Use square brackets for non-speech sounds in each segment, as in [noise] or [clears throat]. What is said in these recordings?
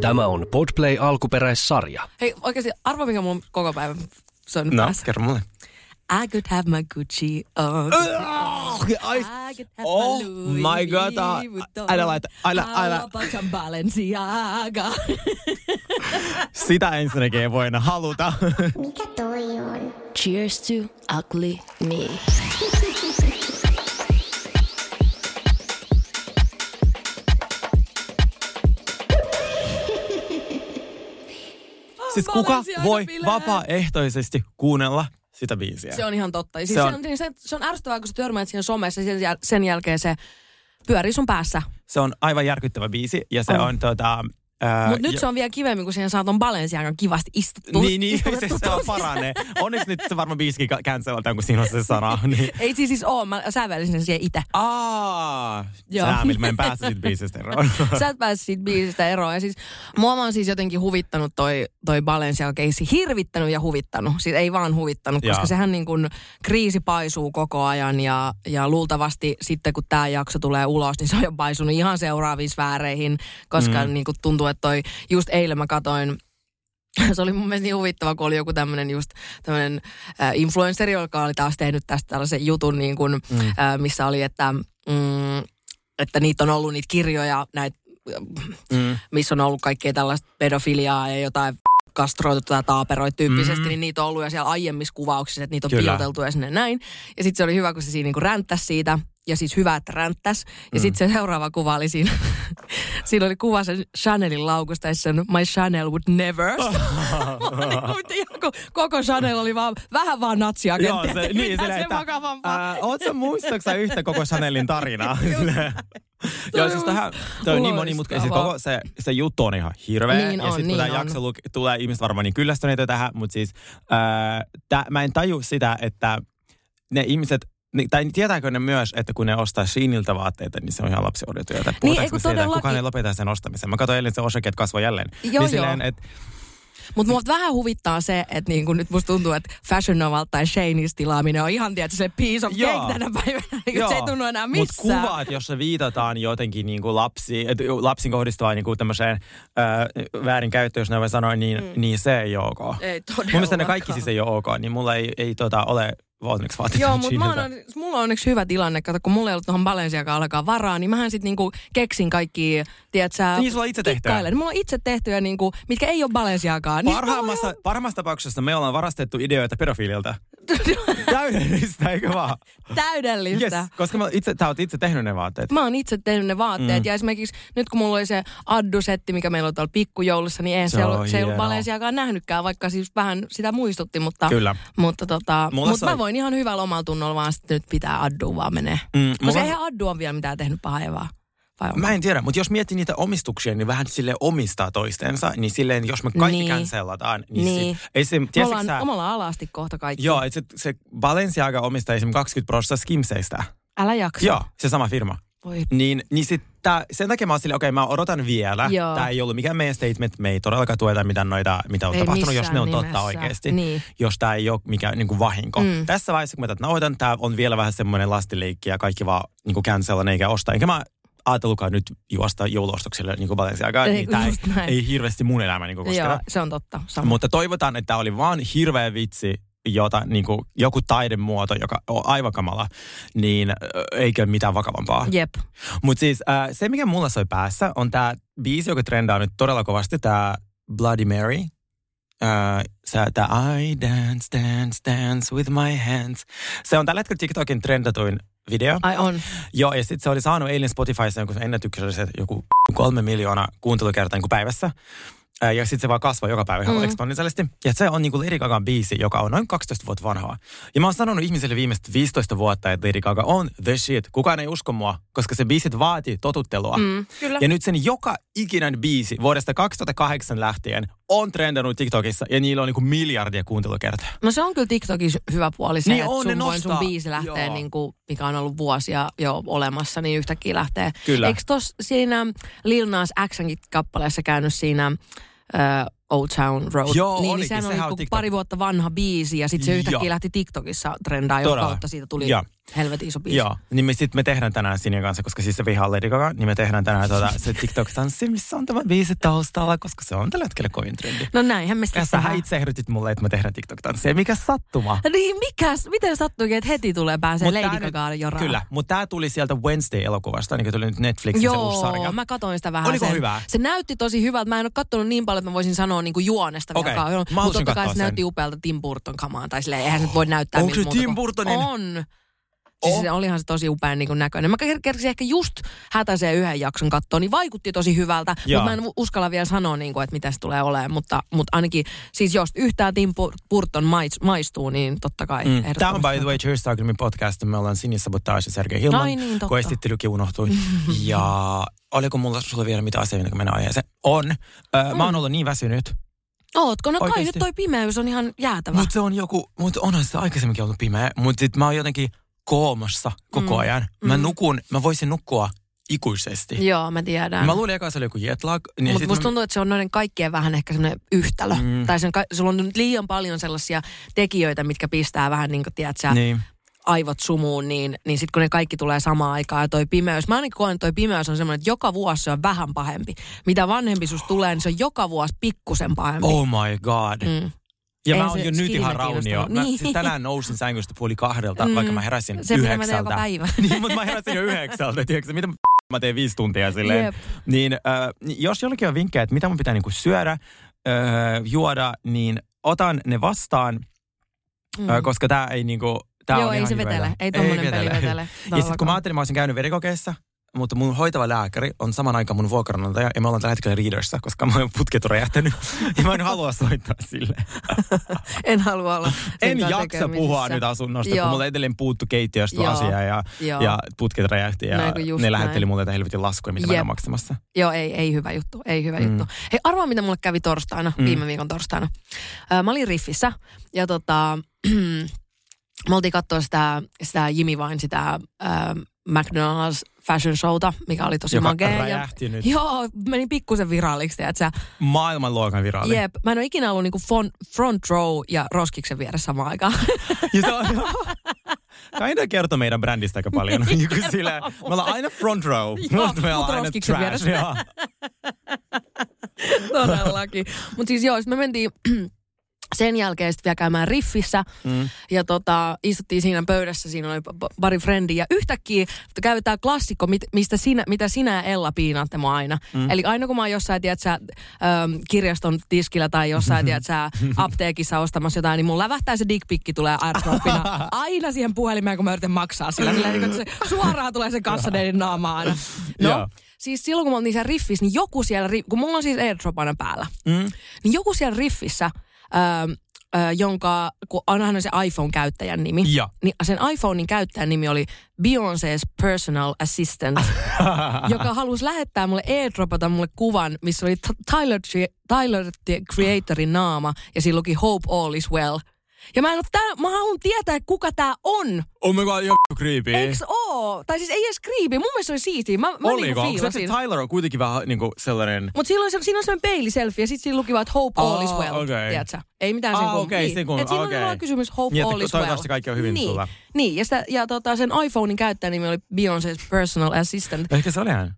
Tämä on Podplay alkuperäissarja. Hei, oikeasti arvo, mikä mun koko päivä on No, päässä. kerro mulle. I could have my Gucci on. Ai, I could have Oh my Louis my God, älä- laita- älä- älä. Balenciaga? [laughs] sitä ensinnäkin ei voida haluta. Mikä toi on? Cheers to ugly me. Siis kuka voi vapaaehtoisesti kuunnella sitä biisiä? Se on ihan totta. Siis Se se, on- on, se, on, se on ärsyttävää, kun sä törmäät siihen somessa ja sen jälkeen se pyörii sun päässä. Se on aivan järkyttävä biisi ja se On. on tota... Mutta nyt ja- se on vielä kivemmin, kun siihen saa ton Balenciagan kivasti istuttu. Niin, niin, [laughs] se, istutettu se on tosi- paranee. Onneksi nyt se varmaan biisikin cancelataan, kun siinä on se sana. [laughs] Niin. Ei siis, siis oo, mä sävelsin sen siihen itse. Aa, Joo. sä, mä en pääse siitä biisistä eroon. [laughs] Sä et pääse siitä biisistä eroon. Ja siis, mua on siis jotenkin huvittanut toi, toi Balenciaga-keissi. Hirvittänyt ja huvittanut. Siis ei vaan huvittanut, koska Joo. sehän niin kuin kriisi paisuu koko ajan. Ja, ja luultavasti sitten, kun tämä jakso tulee ulos, niin se on jo paisunut ihan seuraaviin sfääreihin. Koska mm. niin kuin tuntuu, että toi, just eilen mä katoin [clears throat] se oli mun mielestä niin huvittava, kun oli joku tämmöinen just tämmöinen äh, influenceri, joka oli taas tehnyt tästä tällaisen jutun, niin kuin, mm. äh, missä oli, että, mm, että niitä on ollut niitä kirjoja, näitä, Mm. missä on ollut kaikkea tällaista pedofiliaa ja jotain kastroitu tai taaperoit tyyppisesti, Mm. niin niitä on ollut jo siellä aiemmissa kuvauksissa, että niitä on Kyllä. piiloteltu ja sinne näin. Ja sitten se oli hyvä, kun se siinä niinku ränttäsi siitä, ja siis hyvä, että ränttäsi. Ja Mm. sitten se seuraava kuva oli siinä, [laughs] siinä oli kuva sen Chanelin laukusta, ja se on My Chanel would never. [laughs] Koko Chanel oli vaan, vähän vaan natsiagentti, Joo, se, ettei niin, silleen, sen että, ää, sä yhtä koko Chanelin tarinaa? [laughs] Joo, siis tähän, toi on niin monimutkainen. Siis koko se, se juttu on ihan hirveä. Niin ja sitten niin kun tämä on. jakso luk- tulee, ihmiset varmaan niin kyllästyneitä tähän, mutta siis ää, tää, mä en taju sitä, että ne ihmiset, niin, tai tietääkö ne myös, että kun ne ostaa Sheiniltä vaatteita, niin se on ihan lapsiorjatyötä. Niin, ei kun todellakin. kukaan ei lopeta sen ostamisen. Mä katsoin eilen se osakeet kasvoi jälleen. Joo, niin joo. silleen, että Mutta mua vähän huvittaa se, että niinku nyt musta tuntuu, että Fashion Novalta tai Shaneista tilaaminen on ihan tietysti se piece of Joo. cake tänä päivänä. Niin se ei tunnu enää Mutta missään. kuvat, jossa viitataan jotenkin niin kuin lapsi, et lapsin kohdistuvaan niin kuin tämmöiseen ää, väärinkäyttöön, jos näin voi sanoa, niin, mm. niin se ei ole ok. Mun Ei todellakaan. mielestä ne kaikki siis ei ole ok, niin mulla ei, ei tota, ole onneksi vaatteita Joo, mutta Sheiniltä. mulla on onneksi hyvä tilanne. Kato, kun mulla ei ollut tuohon Balenciagaan alkaa varaa, niin mähän sitten niinku keksin kaikki, tiedätkö Niin, sulla on itse tehtyä. Mulla on itse tehtyä, niinku, mitkä ei ole Balenciagaan. Niin Parhaimmassa, parhaimmassa tapauksessa me ollaan varastettu ideoita pedofiililta. [laughs] Täydellistä, eikö vaan? täydellistä. Yes, koska mä itse, sä oot itse tehnyt ne vaatteet. Mä oon itse tehnyt ne vaatteet mm. ja esimerkiksi nyt kun mulla oli se addusetti, mikä meillä on tuolla pikkujoulussa, niin eihän Se se, on ollut, se ei ollut. Balenciagaan nähnytkään, vaikka siis vähän sitä muistutti, mutta, Kyllä. mutta, tota, Mulla mutta mä voin ihan hyvällä omalla tunnolla vaan sitten nyt pitää addua vaan menee. Mm, mulla- Koska eihän addu on vielä mitään tehnyt pahaa Evaa. Vai onko? Mä en tiedä, mutta jos miettii niitä omistuksia, niin vähän sille omistaa toistensa, niin silleen, jos me kaikki Niin. cancellataan, niin, Niin. Sit, se, Me ollaan sä, omalla alasti kohta kaikki. Joo, et se, se Balenciaga omistaa esimerkiksi 20 prosenttia Skimseistä. Älä jaksa. Joo, se sama firma. Voi. Niin, niin sit tää, sen takia mä oon silleen, okei, okay, mä odotan vielä. Joo. Tämä ei ollut mikään meidän statement, me ei todellakaan tueta mitään noita, mitä on Ei tapahtunut, jos ne on totta nimessä. oikeasti. Niin. Jos tämä ei ole mikään niin kuin vahinko. Mm. Tässä vaiheessa, kun mä tätä nauhoitan, tämä on vielä vähän semmoinen lastileikki ja kaikki vaan niin kuin cancelan eikä osta. Enkä mä ajatellutkaan nyt juosta jouluostoksille niin kuin Balenciagaa, niin tämä ei, ei hirveästi mun elämä niin kosketa. Joo, se on totta. Sama. Mutta toivotaan, että tämä oli vaan hirveä vitsi, jota, niin kuin, joku taidemuoto, joka on aivan kamala, niin eikä mitään vakavampaa. Jep. Mutta siis äh, se, mikä mulla soi päässä, on tämä biisi, joka trendaa nyt todella kovasti, tämä Bloody Mary. Äh, se, tämä I dance, dance, dance with my hands. Se on tällä hetkellä TikTokin trendatuin video. Ai on. Joo, ja sitten se oli saanut eilen Spotifyssa jonkun ennätyksellisen joku kolme miljoonaa kuuntelukertaa niin päivässä. Ja sitten se vaan kasvaa joka päivä ihan Mm. eksponentiaalisesti. Ja se on niin kuin Lady Gagan biisi, joka on noin 12 vuotta vanhaa. Ja mä oon sanonut ihmisille viimeiset 15 vuotta, että Lady Gaga on the shit. Kukaan ei usko mua, koska se biisit vaatii totuttelua. Mm, kyllä. Ja nyt sen joka ikinen biisi vuodesta 2008 lähtien on trendannut TikTokissa ja niillä on niin kuin miljardia kuuntelukertaa. No se on kyllä TikTokin hyvä puoli se, Niin että on, sun, voi, sun biisi lähtee, Joo. niin kuin, mikä on ollut vuosia jo olemassa, niin yhtäkkiä lähtee. Kyllä. Eikö tos siinä Lil Nas Xnkin kappaleessa käynyt siinä uh, Old Town Road? Joo, niin, olikin. niin sehän Sehän oli on kuin TikTok. pari vuutta vanha biisi ja sitten se yhtäkkiä Joo. lähti TikTokissa trendaa, jonka kautta siitä tuli Joo. Helvetin iso biisi. Joo, niin me sitten me tehdään tänään Sinjan kanssa, koska siis se vihaa Lady Gaga, niin me tehdään tänään tuota, se TikTok-tanssi, missä on tämä biisi taustalla, koska se on tällä hetkellä kovin trendi. No näinhän me sitten sähän itse ehdotit mulle, että me tehdään TikTok-tanssia. Mikä sattuma? Niin, mikäs, miten sattuikin, että heti tulee pääsee Mut Lady Gagaan joraan? Kyllä, mutta tämä tuli sieltä Wednesday-elokuvasta, niin kuin tuli nyt Netflixin se uusi sarja. Joo, mä katoin sitä vähän. Oliko sen. hyvä? Se näytti tosi hyvältä. Mä en ole katsonut niin paljon, että mä voisin sanoa niin kuin juonesta Okei, vielä. mä Mutta totta kai se sen. näytti upealta Tim Burton kamaan. Tai silleen, eihän se voi näyttää Onko se Tim Burtonin? On. Siis Oh. se olihan se tosi upean niin näköinen. Mä ker- kerkesin ehkä just hätäiseen yhden jakson katsoa, niin vaikutti tosi hyvältä. Joo. Mutta mä en uskalla vielä sanoa, niin kuin, että mitä se tulee olemaan. Mutta, mutta ainakin, siis jos yhtään Tim Bur- Burton mais, maistuu, niin totta kai. Mm. Tämä on by the way Cheers Talkimin podcast. Me ollaan Sinis Sabotage ja Sergei Hilman, Ai niin, totta. kun esittelykin unohtui. [laughs] ja oliko mulla sulle vielä mitä asiaa, kun mennään aiheeseen? On. Ö, Mä oon ollut niin väsynyt. Ootko? No kai Oikeesti. nyt toi pimeys on ihan jäätävä. Mutta se on joku, mutta onhan se aikaisemminkin ollut pimeä. Mutta sit mä oon jotenkin koomassa koko Mm. ajan. Mä Mm. nukun, mä voisin nukkua ikuisesti. Joo, mä tiedän. Mä luulin eka se oli joku jetlag. Niin Mutta musta mä- tuntuu, että se on noiden kaikkien vähän ehkä semmoinen yhtälö. Mm. Tai sen, sulla on nyt liian paljon sellaisia tekijöitä, mitkä pistää vähän niin kuin, tiedätkö, Niin. aivot sumuun, niin, niin sitten kun ne kaikki tulee samaan aikaan ja toi pimeys, mä ainakin koen, että toi pimeys on semmoinen, että joka vuosi se on vähän pahempi. Mitä vanhempi susta tulee, niin se on joka vuosi pikkusen pahempi. Oh my god. Mm. Ja Ei mä oon se jo nyt ihan raunio. Mä Niin. siis tänään nousin sängystä puoli kahdelta, Mm. vaikka mä heräsin Se, mä yhdeksältä. joka päivä. [laughs] niin, mutta mä heräsin jo yhdeksältä. Tiedätkö, mitä mä teen viisi tuntia silleen. Jep. Niin äh, jos jollakin on vinkkejä, että mitä mun pitää niinku syödä, äh, juoda, niin otan ne vastaan, mm. äh, koska tää ei niinku... Tää Joo, on ei se vetele. Ei tommonen peli vetele. Ja sitten kun mä ajattelin, mä olisin käynyt verikokeessa, mutta mun hoitava lääkäri on saman aikaan mun vuokranantaja ja me ollaan tällä hetkellä Readerssä, koska mä oon putket on räjähtänyt ja mä en halua soittaa sille. [laughs] En halua olla En jaksa tekemisissä. puhua nyt asunnosta, Joo. kun mulla edelleen puuttu keittiöstä Joo. asia ja, Joo. ja putket räjähti ja Näin ne näin. lähetteli mulle tätä helvetin laskuja, mitä mä en Jep. maksamassa. Joo, ei, ei hyvä juttu, ei hyvä Mm. juttu. Hei, arvaa mitä mulle kävi torstaina, Mm. viime viikon torstaina. Mä olin Riffissä ja tota, [clears throat] me oltiin katsoa sitä, sitä Jimmy Vine, sitä ö, McDonald's fashion showta, mikä oli tosi Joka magea. Ja, räjähti nyt. joo, meni pikkusen viralliksi, tiedätkö? Maailmanluokan viralli. Jep, mä en ole ikinä ollut niinku front, front row ja roskiksen vieressä samaan aikaan. [laughs] Ja se on, [laughs] Kaida kertoo meidän brändistä aika paljon. [laughs] Niin sillä, me ollaan aina front row, Joo, mutta me ollaan aina roskiksen trash. Todellakin. Mutta siis joo, me mentiin [clears throat] sen jälkeen sitten vielä käymään Riffissä Mm. ja tota, istuttiin siinä pöydässä, siinä oli pari frendiä ja yhtäkkiä tämä klassikko, mit, mistä sinä, mitä sinä ja Ella piinaatte mua aina. Mm. Eli aina kun mä oon jossain, tiedät sä, ähm, kirjaston tiskillä tai jossain, [laughs] tiedät sä, apteekissa ostamassa jotain, niin mun lävähtää se dickpikki tulee airdroppina [laughs] aina siihen puhelimeen, kun mä yritän maksaa sillä. sillä niin, se suoraan tulee se kassadeiden naama aina. [laughs] No, Joo. siis silloin kun mä oltiin siellä Riffissä, niin joku siellä, kun mulla on siis airdrop aina päällä, Mm. niin joku siellä Riffissä, öö, jonka, kun on aina se iPhone-käyttäjän nimi, Ja. niin sen iPhonein käyttäjän nimi oli Beyoncé's Personal Assistant, [laughs] joka halusi lähettää mulle airdropata mulle kuvan, missä oli Tyler, Tyler the Creatorin naama ja siinä luki Hope All is Well. Ja mä en tää, mä haluan tietää, kuka tää on. Oh my god, jo creepy. Eiks oo? Tai siis ei edes creepy. Mun mielestä se oli siistiä. Mä, mä niinku Oliko? Onko se. Tyler on kuitenkin vähän niinku sellainen... On, se, siinä on sellainen peiliselfie ja sitten siinä lukivat Hope All is Well. okei. Tiedätkö? Ei mitään sen Aa, kun, okei, niin. kun- Et siinä okei. on vaan kysymys Hope Niin, että All is toivottavasti Well. kaikki on hyvin niin. sulla. Niin, ja, sitä, ja tota, sen iPhonein käyttäjän nimi oli Beyoncé's Personal Assistant. Ehkä se oli hän.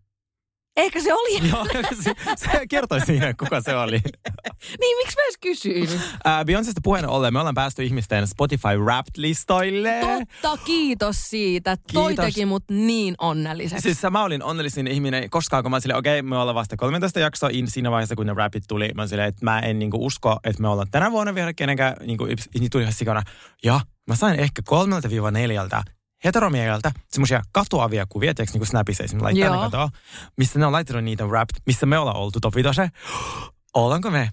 Ehkä se oli. [laughs] Joo, se, se kertoi siinä, kuka se oli. [laughs] niin, miksi mä edes kysyin? Äh, Beyoncésta puheen ollen, me ollaan päästy ihmisten Spotify Wrapped-listoille. Totta, kiitos siitä. Toi Kiitos. teki mut niin onnelliseksi. Siis mä olin onnellisin ihminen koskaan, kun mä silleen, okei, okay, me ollaan vasta 13 jaksoa in siinä vaiheessa, kun ne rapit tuli. Mä silleen, että mä en niinku usko, että me ollaan tänä vuonna vielä kenenkään, niinku, niin tuli ihan sikana. Ja mä sain ehkä kolmelta viiva neljältä heteromieheltä semmoisia katoavia kuvia, tiedätkö, niinku Snapissa esimerkiksi laittaa ne katoa, missä ne on laittanut niitä wrapped, missä me ollaan oltu top vitose. Ollaanko me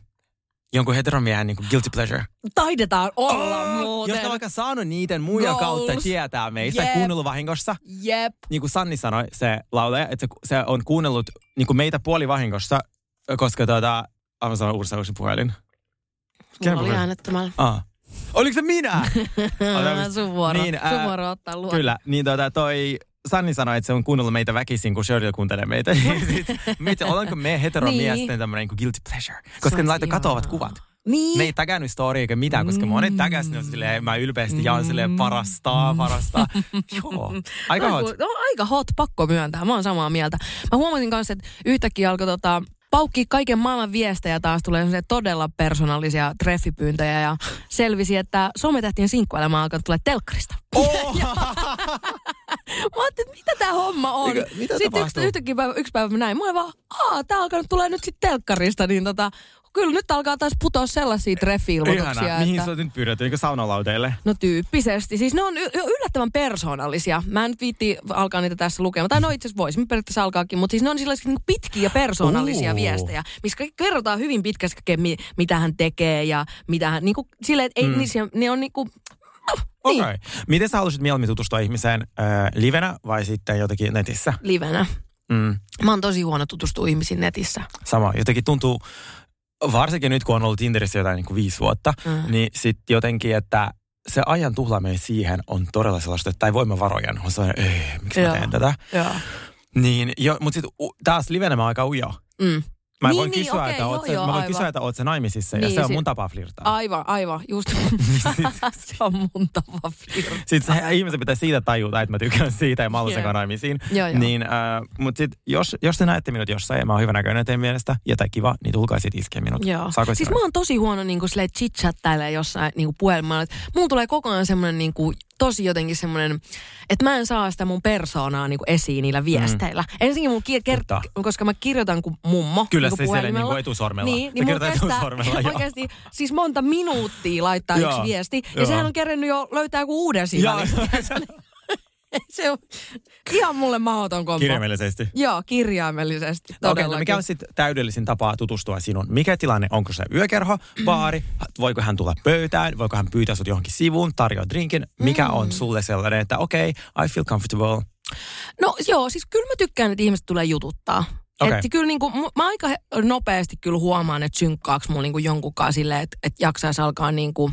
jonkun heteromiehen niinku guilty pleasure? Taidetaan olla Oh, muuten. Jos ne on vaikka saanut niiden muiden Goals. kautta tietää meistä, Jep. kuunnellut vahingossa, Jep. niin kuin Sanni sanoi, se laulaja, että se, se on kuunnellut niin kuin meitä puolivahingossa, koska tuota, aivan sanoa Ursa uusi puhelin. Mulla oli äänettömällä. Ah. Oliko se minä? [laughs] Sun vuoro. Niin, Sun ää, vuoro ottaa luo. Kyllä, niin tuota, toi Sanni sanoi, että se on kuunnellut meitä väkisin, kun Shirley kuuntelee meitä. [laughs] Sitten, Mitä, ollaanko me heteromiesten Niin. tämmöinen niin guilty pleasure? Koska ne ihanaa. katoavat kuvat. Niin. Ne ei tägännyt story eikä mitään, koska monet tägäs, niin on silleen, mä ylpeästi jaan silleen parastaa, parastaa. [laughs] Joo, aika hot. No aika hot, pakko myöntää. Mä oon samaa mieltä. Mä huomasin kanssa, että yhtäkkiä alkoi tota, paukkii kaiken maailman viestejä taas tulee todella persoonallisia treffipyyntöjä ja selvisi, että sometähtien sinkkuelämä on alkanut tulla telkkarista. Oh! [laughs] Mä ajattelin, että mitä tämä homma on. Mikä- mitä sitten yksi, yhtäkkiä päivä, yksi päivä näin. Mä vaan, aa, tää alkanut tulee nyt sitten telkkarista, niin tota, kyllä nyt alkaa taas putoa sellaisia treffi-ilmoituksia. Ihana. Mihin että... sä oot nyt pyydetty? Eikö saunalauteille? No tyyppisesti. Siis ne on y- yllättävän persoonallisia. Mä en nyt viitti alkaa niitä tässä lukemaan. Tai no itse asiassa voisin periaatteessa alkaakin, mutta siis ne on sellaisia niin pitkiä ja persoonallisia Uu. viestejä, missä kerrotaan hyvin pitkästi, mitä hän tekee ja mitä hän, niin kuin, silleen, että ei, mm. niissä, ne on niin kuin, Okei. Niin. Okay. Miten sä haluaisit mieluummin tutustua ihmiseen äh, livenä vai sitten jotenkin netissä? livenä. Mm, Mä oon tosi huono tutustua ihmisiin netissä. sama. Jotenkin tuntuu, varsinkin nyt kun on ollut Tinderissä jotain niin kuin viisi vuotta, Mm. niin sitten jotenkin, että se ajan tuhlaaminen siihen on todella sellaista, että tai voimavarojen on sellainen, ei, miksi mä teen tätä. Joo. Niin, jo, mutta sitten taas livenä mä aika ujo. Mm. Mä Niin, voin niin, kysyä, okei, että joo, oot sä, joo, mä voin aivan. kysyä, että oot sä naimisissa ja Niin, se on mun tapa flirtaa. Aivan, aivan, just. [laughs] [laughs] se on mun tapa flirtaa. Sitten se ihmisen pitää siitä tajuta, että mä tykkään siitä ja mä haluan Joo. yeah. naimisiin. Joo, joo. Niin, äh, mutta sitten jos, jos te näette minut jossain ja mä oon hyvänäköinen teidän mielestä ja tai kiva, niin tulkaa sit iskeä minut. Joo. Saako Siis mä oon tosi huono niin kuin chit-chattailemaan jossain niin kuin puhelimella. Mulla tulee koko ajan semmoinen niin kuin, tosi jotenkin semmoinen, että mä en saa sitä mun persoonaa niin kuin esiin niillä viesteillä. Mm. Ensinnäkin mun ki- Totta. ker- koska mä kirjoitan kuin mummo Kyllä niin se siellä niin kuin etusormella. Niin, niin kirjoitat kestää oikeasti siis monta minuuttia laittaa yksi viesti. Ja joo. sehän on kerännyt jo löytää joku uuden sisällön. [laughs] [laughs] [laughs] se on ihan mulle mahdoton kompo. kirjaimellisesti. Joo, kirjaimellisesti. Okei, okay, no mikä on sitten täydellisin tapa tutustua sinun? Mikä tilanne? Onko se yökerho, [clears throat] baari? Voiko hän tulla pöytään? Voiko hän pyytää sut johonkin sivuun, tarjoa drinkin? Mikä Mm. on sulle sellainen, että okei, okay, I feel comfortable. No joo, siis kyllä mä tykkään, että ihmiset tulee jututtaa. Okei. Että kyllä niinku, mä aika nopeasti kyllä huomaan, että synkkaaks mulla niinku jonkunkaan silleen, että, että jaksaisi alkaa niinku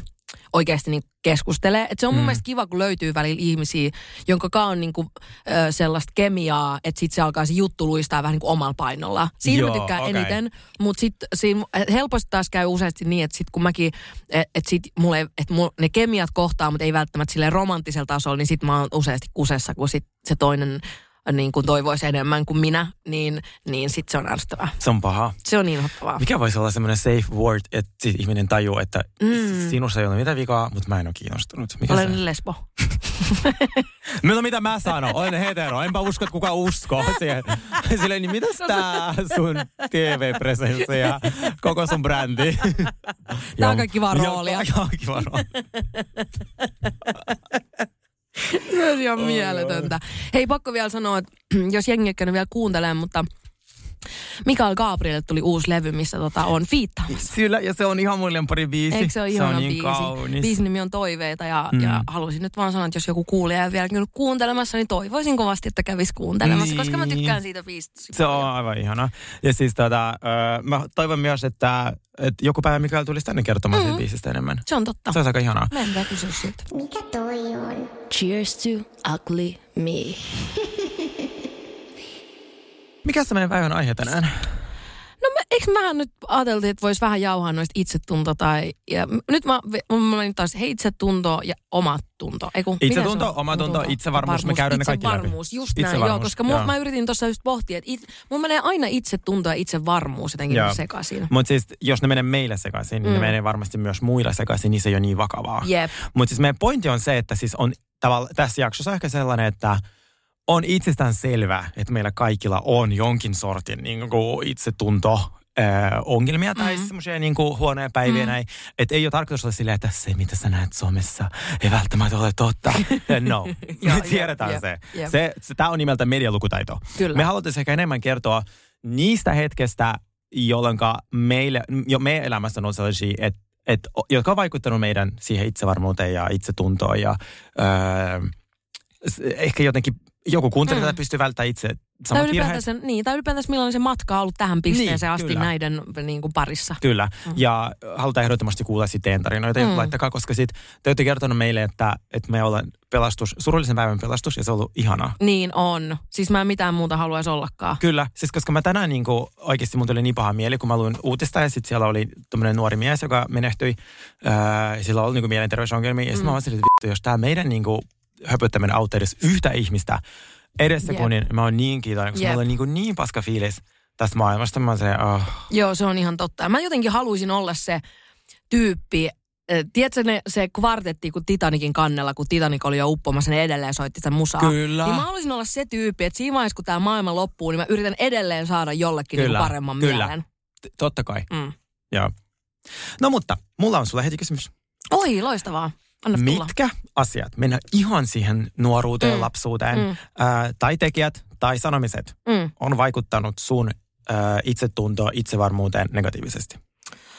oikeasti niinku keskustelee. Että se on mun Mm. mielestä kiva, kun löytyy välillä ihmisiä, jonka kanssa on niinku, ö, sellaista kemiaa, että sit se alkaa se juttu luistaa vähän niinku omalla painolla. Siinä Joo, mä tykkään okei. eniten, mutta sitten helposti taas käy useasti niin, että sit kun mäkin, että et sit mulle, et mulla, ne kemiat kohtaa, mutta ei välttämättä sille romanttisella tasolla, niin sit mä oon useasti kusessa, kun sit se toinen niin kuin toivoisi enemmän kuin minä, niin, niin sitten se on ärsyttävää. Se on paha. Se on inhottavaa. Mikä voisi olla semmoinen safe word, että siis ihminen tajuu, että Mm. sinussa ei ole mitään vikaa, mutta mä en ole kiinnostunut. Mikä se on? Olen lesbo. [laughs] No mitä mä sanon? Olen hetero. Enpä usko, että kuka uskoo siihen. [laughs] Silleen, niin mitäs tää sun TV-presenssi ja koko sun brändi? Tää on kaikki vaan roolia. Kaikki vaan roolia. [laughs] Se on ihan mieletöntä. Hei, pakko vielä sanoa, että [clears throat] jos jengi ei käynyt vielä kuuntelemaan, mutta Mikael Gabriel tuli uusi levy, missä tota on fiittaamassa. Kyllä, ja se on ihan mun lempari biisi. Eikö se ole se ihana on niin biisi? kaunis. Biisin nimi on Toiveita ja, Mm. ja haluaisin nyt vaan sanoa, että jos joku kuulija ei vielä kuuntelemassa, niin toivoisin kovasti, että kävisi kuuntelemassa, Niin. koska mä tykkään siitä biisistä. Se on paljon. aivan ihana. Ja siis tota, mä toivon myös, että, että joku päivä Mikael tulisi tänne kertomaan Mm. siitä biisistä enemmän. Se on totta. Se olisi aika ihanaa. Mä en vielä kysyä siltä. Mikä toi on? Cheers to ugly me. Mikä se meidän päivän aihe tänään? No me, eikö mähän nyt ajateltiin, että voisi vähän jauhaa noista itsetunto tai... Ja nyt mä, mä menin taas, hei itsetunto ja omatunto. Eiku, mikä Itsetunto, se on? omatunto, itsevarmuus, me käydään ne kaikki läpi. Itsevarmuus, just näin. Joo, koska joo. mä yritin tuossa just pohtia, että it, mun menee aina itsetunto ja itsevarmuus jotenkin Joo. sekaisin. Mutta siis jos ne menee meille sekaisin, niin Mm. ne menee varmasti myös muilla sekaisin, niin se ei ole niin vakavaa. Jep. Mutta siis meidän pointti on se, että siis on tavalla, tässä jaksossa ehkä sellainen, että on itsestään selvää, että meillä kaikilla on jonkin sortin niin kuin itsetunto ää, ongelmia tai Mm. semmoisia niin huonoja päiviä Mm. näin. Että ei ole tarkoitus olla silleen, että se mitä sä näet somessa ei välttämättä ole totta. no, [laughs] Joo, me tiedetään jep, se. jep. se, se Tämä on nimeltä medialukutaito. Kyllä. Me haluttaisiin ehkä enemmän kertoa niistä hetkestä, jolloin meille, jo meidän elämässä on sellaisia, että et, jotka on vaikuttanut meidän siihen itsevarmuuteen ja itsetuntoon ja öö, ehkä jotenkin joku kuuntelija mm. pystyy välttämään itse Tai virheet. ylipäätänsä, niin, tai ylipäätänsä millainen se matka on ollut tähän pisteeseen Niin, asti kyllä. näiden niin kuin parissa. Kyllä, ja halutaan ehdottomasti kuulla sitten tarinoita, Mm. mm. laittakaa, koska sit te olette kertonut meille, että, että me ollaan pelastus, surullisen päivän pelastus, ja se on ollut ihanaa. Niin on. Siis mä en mitään muuta haluaisi ollakaan. Kyllä, siis koska mä tänään niin kuin, oikeasti mun tuli niin paha mieli, kun mä luin uutista ja sitten siellä oli tämmöinen nuori mies, joka menehtyi. Ää, sillä oli niin kuin, mielenterveysongelmia. Ja sitten Mm. mä olisin, että vittu, jos tämä meidän niin kuin, höpöttäminen auttaa edes yhtä ihmistä edes Jep. sekunnin, mä oon niin kiitollinen, koska Jep. mulla on niin, kuin, niin paska fiilis tästä maailmasta. Mä se, oh. Joo, se on ihan totta. Mä jotenkin haluaisin olla se tyyppi, eh, Tiedätkö ne, se kvartetti, kun Titanikin kannella, kun Titanic oli jo uppomassa, ne edelleen soitti sitä musaa. Kyllä. Niin mä haluaisin olla se tyyppi, että siinä vaiheessa, kun tämä maailma loppuu, niin mä yritän edelleen saada jollekin niinku Kyllä, paremman kyllä. mielen. T- totta kai, Mm. joo. No mutta, mulla on sulle heti kysymys. Oi, loistavaa. Anna tulla. Mitkä asiat, mennään ihan siihen nuoruuteen, Mm. lapsuuteen, Mm. ää, tai tekijät tai sanomiset, Mm. on vaikuttanut sun itsetuntoon, itsevarmuuteen negatiivisesti?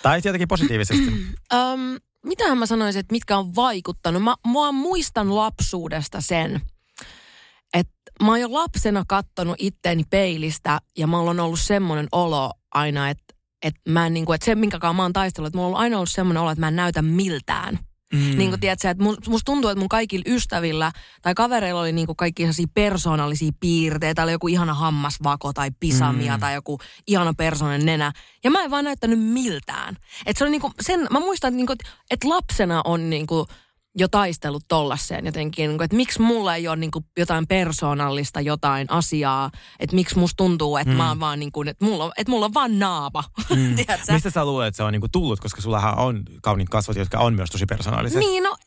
Tai jotenkin positiivisesti? [clears throat] Öm, mitähän mä sanoisin, että mitkä on vaikuttanut? Mä, mä muistan lapsuudesta sen, että mä oon jo lapsena kattonut itteeni peilistä ja mulla on ollut semmoinen olo aina, että että mä en niinku, että se minkäkaan mä oon taistellut, että mulla on aina ollut semmoinen olo, että mä en näytä miltään. Mm. Niin kuin tiedätkö, että mu- musta tuntuu, että mun kaikilla ystävillä tai kavereilla oli niin kuin kaikki sellaisia persoonallisia piirteitä. Oli joku ihana hammasvako tai pisamia Mm. tai joku ihana persoonan nenä. Ja mä en vaan näyttänyt miltään. Et se oli niin kuin sen, mä muistan, että, niin kuin, että lapsena on niin kuin jo taistellut tollaiseen jotenkin, niin kuin, että miksi mulla ei ole niin kuin jotain persoonallista jotain asiaa, että miksi musta tuntuu, että mm. mä oon vaan niin kuin, että mulla, on- että mulla on vaan naapa, [laughs] mm. Mistä sä luulet, että se on tullut, koska sullahan on kauniit kasvot, jotka on myös tosi persoonalliset? Niin, no,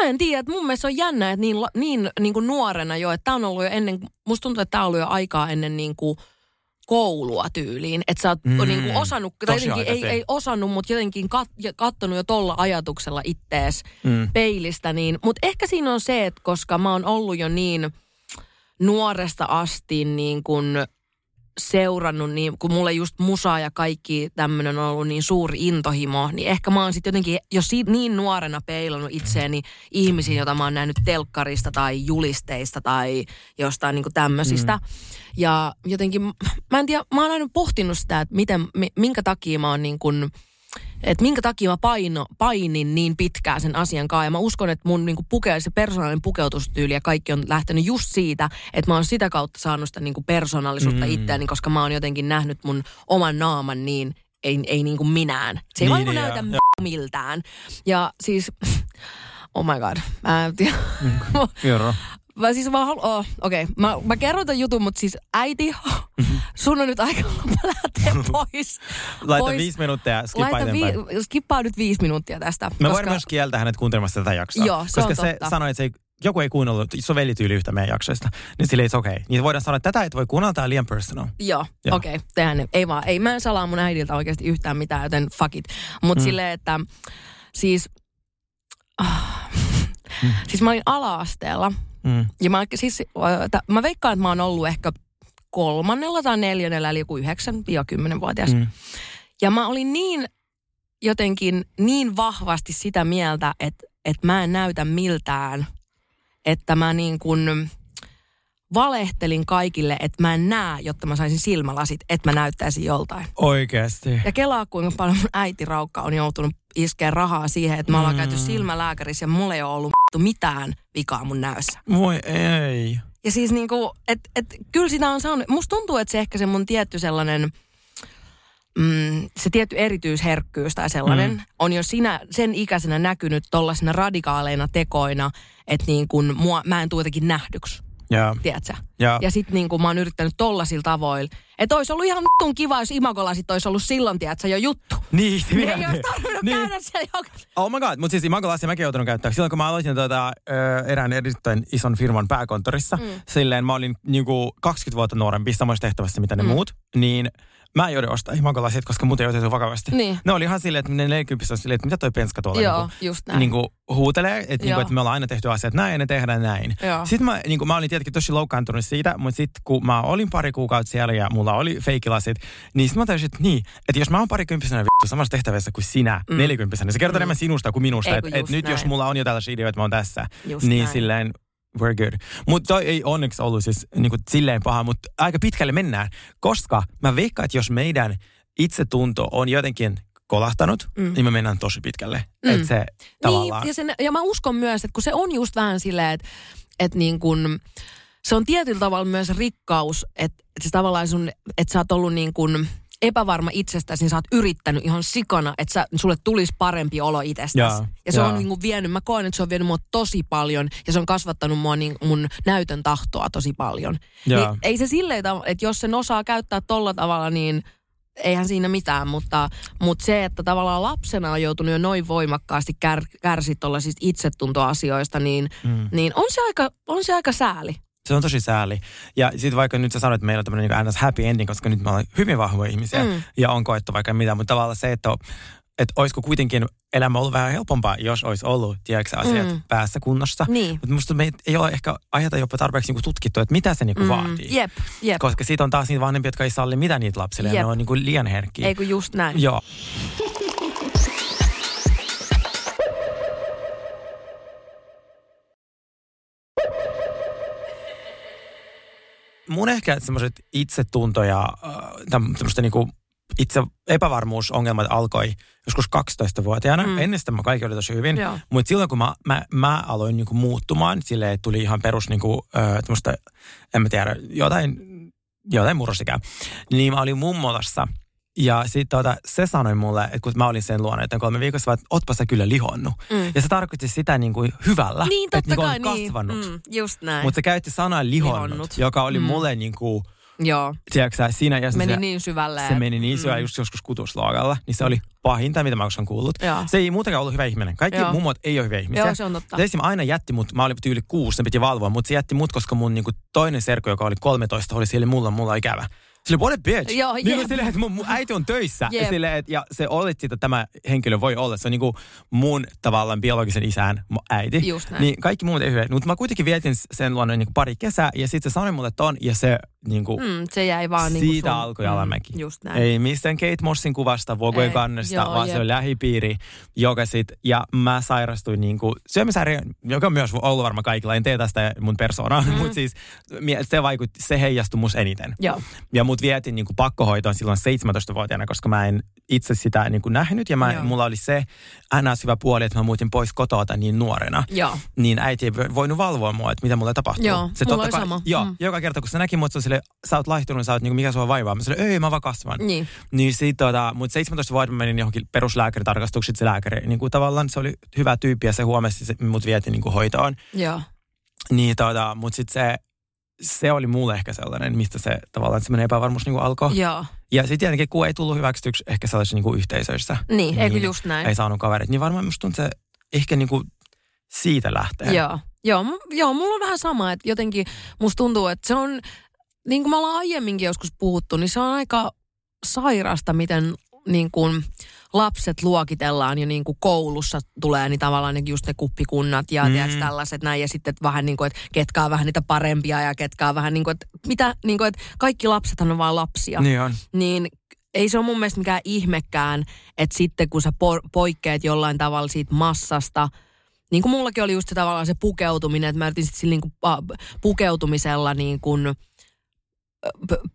mä en tiedä, että mun mielestä se on jännä, että niin, niin, niin kuin nuorena jo, että tää on ollut jo ennen, musta tuntuu, että tää on ollut jo aikaa ennen niin kuin koulua tyyliin. Että sä oot Mm, niin kuin osannut, tai jotenkin ei, ei osannut, mutta jotenkin kat, kattonut jo tolla ajatuksella ittees Mm. peilistä. Niin, mutta ehkä siinä on se, että koska mä oon ollut jo niin nuoresta asti niin kuin seurannut, niin kun mulle just musa ja kaikki tämmöinen on ollut niin suuri intohimo, niin ehkä mä oon sitten jotenkin jo si- niin nuorena peilannut itseäni ihmisiin, joita mä oon nähnyt telkkarista tai julisteista tai jostain niin tämmöisistä. Mm. Ja jotenkin, mä en tiedä, mä oon aina pohtinut sitä, että miten, mi- minkä takia mä oon niin kuin, että minkä takia mä paino, painin niin pitkään sen asian kanssa. Ja mä uskon, että mun niinku puke, se persoonallinen pukeutustyyli ja kaikki on lähtenyt just siitä, että mä oon sitä kautta saanut sitä niinku persoonallisuutta mm. itseäni, koska mä oon jotenkin nähnyt mun oman naaman niin, ei, ei niinku minään. Se ei Niin, vaan niinku niin, näytä m- miltään. Ja siis, [laughs] oh my god, mä en tiedä. Kerro. [laughs] Mä siis vaan halu- oh, okei, okay. mä, mä kerron tämän jutun, mutta siis äiti, sun on nyt aika lähteä [laughs] pois. Laita pois. viisi minuuttia ja skippa Laita vi- skippaa nyt viisi minuuttia tästä. Me voidaan myös kieltää hänet kuuntelemasta tätä jaksoa. Joo, se koska on se totta. sanoi, että se ei, joku ei kuunnellut, se veli tyyli yhtä meidän jaksoista. Niin sille it's okei. Okay. Niin voidaan sanoa, että tätä et voi kuunnella, tämä on liian personal. Joo, Joo. okei, okay, tehdään ne. Ei vaan, ei mä en salaa mun äidiltä oikeasti yhtään mitään, joten fuck it. Mutta mm. silleen, että siis, ah, Mm. siis mä olin ala-asteella. Mm. Ja mä, siis, mä veikkaan, että mä oon ollut ehkä kolmannella tai neljännellä, eli joku 9-10-vuotias. Mm. Ja mä olin niin jotenkin niin vahvasti sitä mieltä, että, että mä en näytä miltään, että mä niin kuin valehtelin kaikille, että mä en näe, jotta mä saisin silmälasit, että mä näyttäisin joltain. Oikeasti. Ja kelaa, kuinka paljon mun äiti Raukka on joutunut iskeä rahaa siihen, että me ollaan käyty silmälääkärissä ja mulla ei ole ollut [laughs] mitään vikaa mun näössä. Voi ei. Ja siis niinku, että et, kyllä sitä on saanut, musta tuntuu, että se ehkä se mun tietty sellainen, mm, se tietty erityisherkkyys tai sellainen mm. on jo sinä, sen ikäisenä näkynyt tollasina radikaaleina tekoina, että niin kun mua, mä en tule jotenkin nähdyksi, Ja, tiedätkö? ja, Ja sitten niin mä oon yrittänyt tollasilla tavoilla. Että olisi ollut ihan vittun kiva, jos imagolasit olisi ollut silloin, tiedätkö, jo juttu. niin, Niin ei olisi tarvinnut Niin. käydä siellä joka... Oh my god, mutta siis imagolasia mäkin joutunut käyttää. Silloin kun mä aloitin tuota, ö, erään erittäin ison firman pääkonttorissa, mm. silleen mä olin niinku 20 vuotta nuorempi samoissa tehtävässä mitä ne mm. muut, niin mä en joudu ostaa imagolasit, koska muuten ei otettu vakavasti. Niin. Ne oli ihan silleen, että ne 40 on silleen, että mitä toi penska tuolla Joo, niinku, just näin. niinku huutelee, että, niinku, että me ollaan aina tehty asiat näin ja ne tehdään näin. Joo. Sitten mä, niinku, mä olin tietenkin tosi loukkaantunut siitä, mutta sitten kun mä olin pari kuukautta siellä ja mulla oli feikilasit, niin sitten mä tajusin, että niin, että jos mä oon parikymppisenä vittu samassa tehtävässä kuin sinä, mm. nelikymppisenä, niin se kertoo Mm. enemmän sinusta kuin minusta. Että et nyt jos mulla on jo tällaisia ideoita, että mä oon tässä, Just niin näin. silleen we're good. Mutta toi ei onneksi ollut siis niinku silleen paha, mutta aika pitkälle mennään, koska mä veikkaan, että jos meidän itsetunto on jotenkin kolahtanut, mm. niin me mennään tosi pitkälle. Mm. Että se tavallaan... Niin, ja, sen, ja mä uskon myös, että kun se on just vähän silleen, että, että niin kun, se on tietyllä tavalla myös rikkaus, että, että se tavallaan sun, että sä oot ollut niin kuin epävarma itsestäsi, niin sä oot yrittänyt ihan sikana, että sä, sulle tulisi parempi olo itsestäsi. Ja, ja se ja. on niin kuin vienyt, mä koen, että se on vienyt mua tosi paljon ja se on kasvattanut mua niin, mun näytön tahtoa tosi paljon. Niin ei se silleen, että jos sen osaa käyttää tolla tavalla, niin eihän siinä mitään, mutta, mutta se, että tavallaan lapsena on joutunut jo noin voimakkaasti kär, kärsit siis itsetuntoasioista, niin, mm. niin on, se aika, on se aika sääli. Se on tosi sääli. Ja sitten vaikka nyt sä sanoit, että meillä on tämmöinen niin happy ending, koska nyt me ollaan hyvin vahvoja ihmisiä mm. ja on koettu vaikka mitä, mutta tavallaan se, että että olisiko kuitenkin elämä ollut vähän helpompaa, jos olisi ollut, tiedätkö, asiat mm. päässä kunnossa. Niin. Mutta musta me ei ole ehkä ajata jopa tarpeeksi niinku tutkittu, että mitä se niinku mm. vaatii. Jep, jep. Koska siitä on taas niitä vanhempia, jotka ei salli mitä niitä lapsille, jep. ja ne on niinku liian herkkiä. Ei kun just näin. Joo. [laughs] mun ehkä semmoiset itsetunto ja äh, tämmöistä niinku itse epävarmuusongelmat alkoi joskus 12-vuotiaana. Mm. Ennen sitä mä kaikki oli tosi hyvin. Mutta silloin kun mä, mä, mä aloin niinku muuttumaan, että tuli ihan perus niinku, äh, en mä tiedä, jotain, jotain murrosikää. Niin mä olin mummolassa – ja sitten tota, se sanoi mulle, että kun mä olin sen luona, että kolme viikossa, että ootpa sä kyllä lihonnut. Mm. Ja se tarkoitti sitä niin kuin hyvällä, niin, että niin kai, niin. kasvanut. Mm, just näin. Mutta se käytti sanaa lihonnut, lihonnut. joka oli mm. mulle niin kuin, Joo. Tiedätkö siinä, ja meni se, niin syvälle. Se meni niin syvälle mm. just joskus kutusluokalla. Niin se oli pahinta, mitä mä olen kuullut. Joo. Se ei muutenkaan ollut hyvä ihminen. Kaikki Joo. mummot ei ole hyviä ihmisiä. Joo, se on totta. Se aina jätti mut, mä olin tyyli kuusi, se piti valvoa, mutta se jätti mut, koska mun niinku, toinen serkku, joka oli 13, oli siellä mulla, mulla ikävä. Sille what a bitch. Joo, niin kuin silleen, että mun, mun äiti on töissä. Ja, sille, että, ja se olet että tämä henkilö voi olla. Se on niin kuin mun tavallaan biologisen isän äiti. Just näin. Niin kaikki muut ei hyvä. Mutta mä kuitenkin vietin sen luonnon niin pari kesää. Ja sitten se sanoi mulle ton. Ja se niin kuin, mm, se jäi vaan niin Siitä sun, alkoi alamäki. Mm, just näin. Ei mistään Kate Mossin kuvasta, Vogue kannesta, joo, vaan jep. se on lähipiiri, joka sit, ja mä sairastuin niin kuin syömishäiriö, joka on myös ollut varmaan kaikilla, en tee tästä mun persoonaa, mm. mutta siis se vaikutti, se heijastui mus eniten. Joo. Ja mut vietin niin kuin pakkohoitoon silloin 17-vuotiaana, koska mä en itse sitä niin kuin nähnyt, ja mä, mulla oli se ns. hyvä puoli, että mä muutin pois kotoa niin nuorena. Joo. Niin äiti ei voinut valvoa mua, että mitä mulle tapahtuu. Joo, se mulla oli kai, sama. Joo, mm. joka kerta kun se näki mut, se sille, sä oot laihtunut, sä oot niin mikä sua vaivaa. Mä sanoin, ei mä vaan kasvan. Niin. Niin sit tota, mut 17 vuotta mä menin johonkin peruslääkäritarkastukset se lääkäri. Niin kuin tavallaan se oli hyvä tyyppi ja se huomasi, että mut vietiin niin kuin hoitoon. Joo. Niin tota, mut sit se, se oli mulle ehkä sellainen, mistä se tavallaan semmoinen epävarmuus niin kuin alkoi. Joo. Ja sitten tietenkin, kun ei tullut hyväksytyksi ehkä sellaisissa niin kuin yhteisöissä. Niin, niin, eikö just näin. Ei saanut kaverit. Niin varmaan musta tuntuu, se ehkä niin kuin siitä lähtee. Joo. Joo, joo, mulla on vähän sama, että jotenkin musta tuntuu, että se on niin kuin me ollaan aiemminkin joskus puhuttu, niin se on aika sairasta, miten niin kuin lapset luokitellaan jo niin kuin koulussa tulee niin tavallaan ne, just ne kuppikunnat ja mm. tiedätkö, tällaiset näin. Ja sitten vähän niin kuin, että ketkä on vähän niitä parempia ja ketkä on vähän niin kuin, että mitä, niin kuin, että kaikki lapsethan on vain lapsia. Niin on. Niin ei se ole mun mielestä mikään ihmekään, että sitten kun sä po- poikkeat jollain tavalla siitä massasta, niin kuin mullakin oli just se tavallaan se pukeutuminen, että mä yritin sitten sillä niin kuin, pukeutumisella niin kuin –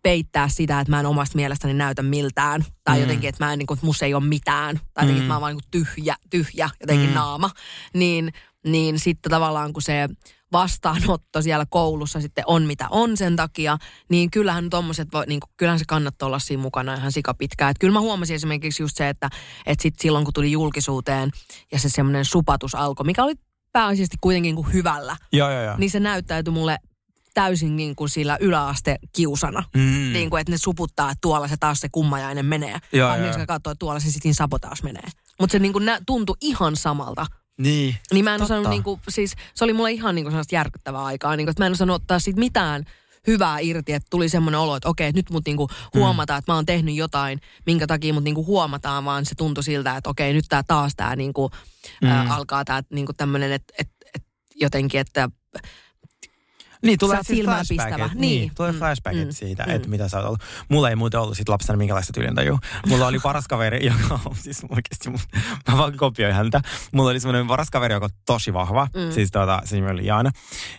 peittää sitä, että mä en omasta mielestäni näytä miltään. Tai mm. jotenkin, että mä en, niin kuin, että musta ei ole mitään. Tai jotenkin, mm. että mä oon vaan niin tyhjä, tyhjä jotenkin mm. naama. Niin, niin sitten tavallaan kun se vastaanotto siellä koulussa sitten on mitä on sen takia, niin kyllähän tommoset, niin kuin, kyllähän se kannattaa olla siinä mukana ihan sikapitkään. Että kyllä mä huomasin esimerkiksi just se, että, että sit silloin kun tuli julkisuuteen ja se semmoinen supatus alkoi, mikä oli pääasiallisesti kuitenkin kuin hyvällä, joo, joo, joo. niin se näyttäytyi mulle täysin niin kuin sillä yläaste kiusana. Mm. Niin kuin, että ne suputtaa, että tuolla se taas se kummajainen menee. Joo, Vai myös katsoo, että tuolla se sitten sapo taas menee. Mutta se niin kuin nä- tuntui ihan samalta. Niin, Niin mä en osannut niin kuin, siis se oli mulle ihan niin kuin sellaista järkyttävää aikaa. Niin kuin, että mä en osannut ottaa siitä mitään hyvää irti, että tuli semmoinen olo, että okei, nyt mut niinku huomataan, mm. että mä oon tehnyt jotain, minkä takia mut niinku huomataan, vaan se tuntui siltä, että okei, nyt tää taas tää niinku, mm. ä, alkaa tää niinku tämmönen, että et, et jotenkin, että Niin, tulee siis silmään pistävä. Niin, Niin. tulee Mm, flashbackit mm, siitä, mm. että mitä sä oot ollut. Mulla ei muuten ollut sit lapsena minkälaista tyylintaju. Mulla oli paras kaveri, [laughs] joka on siis oikeasti, mä vaan kopioin häntä. Mulla oli semmoinen paras kaveri, joka on tosi vahva. Mm. Siis tuota, se nimi oli Jaana.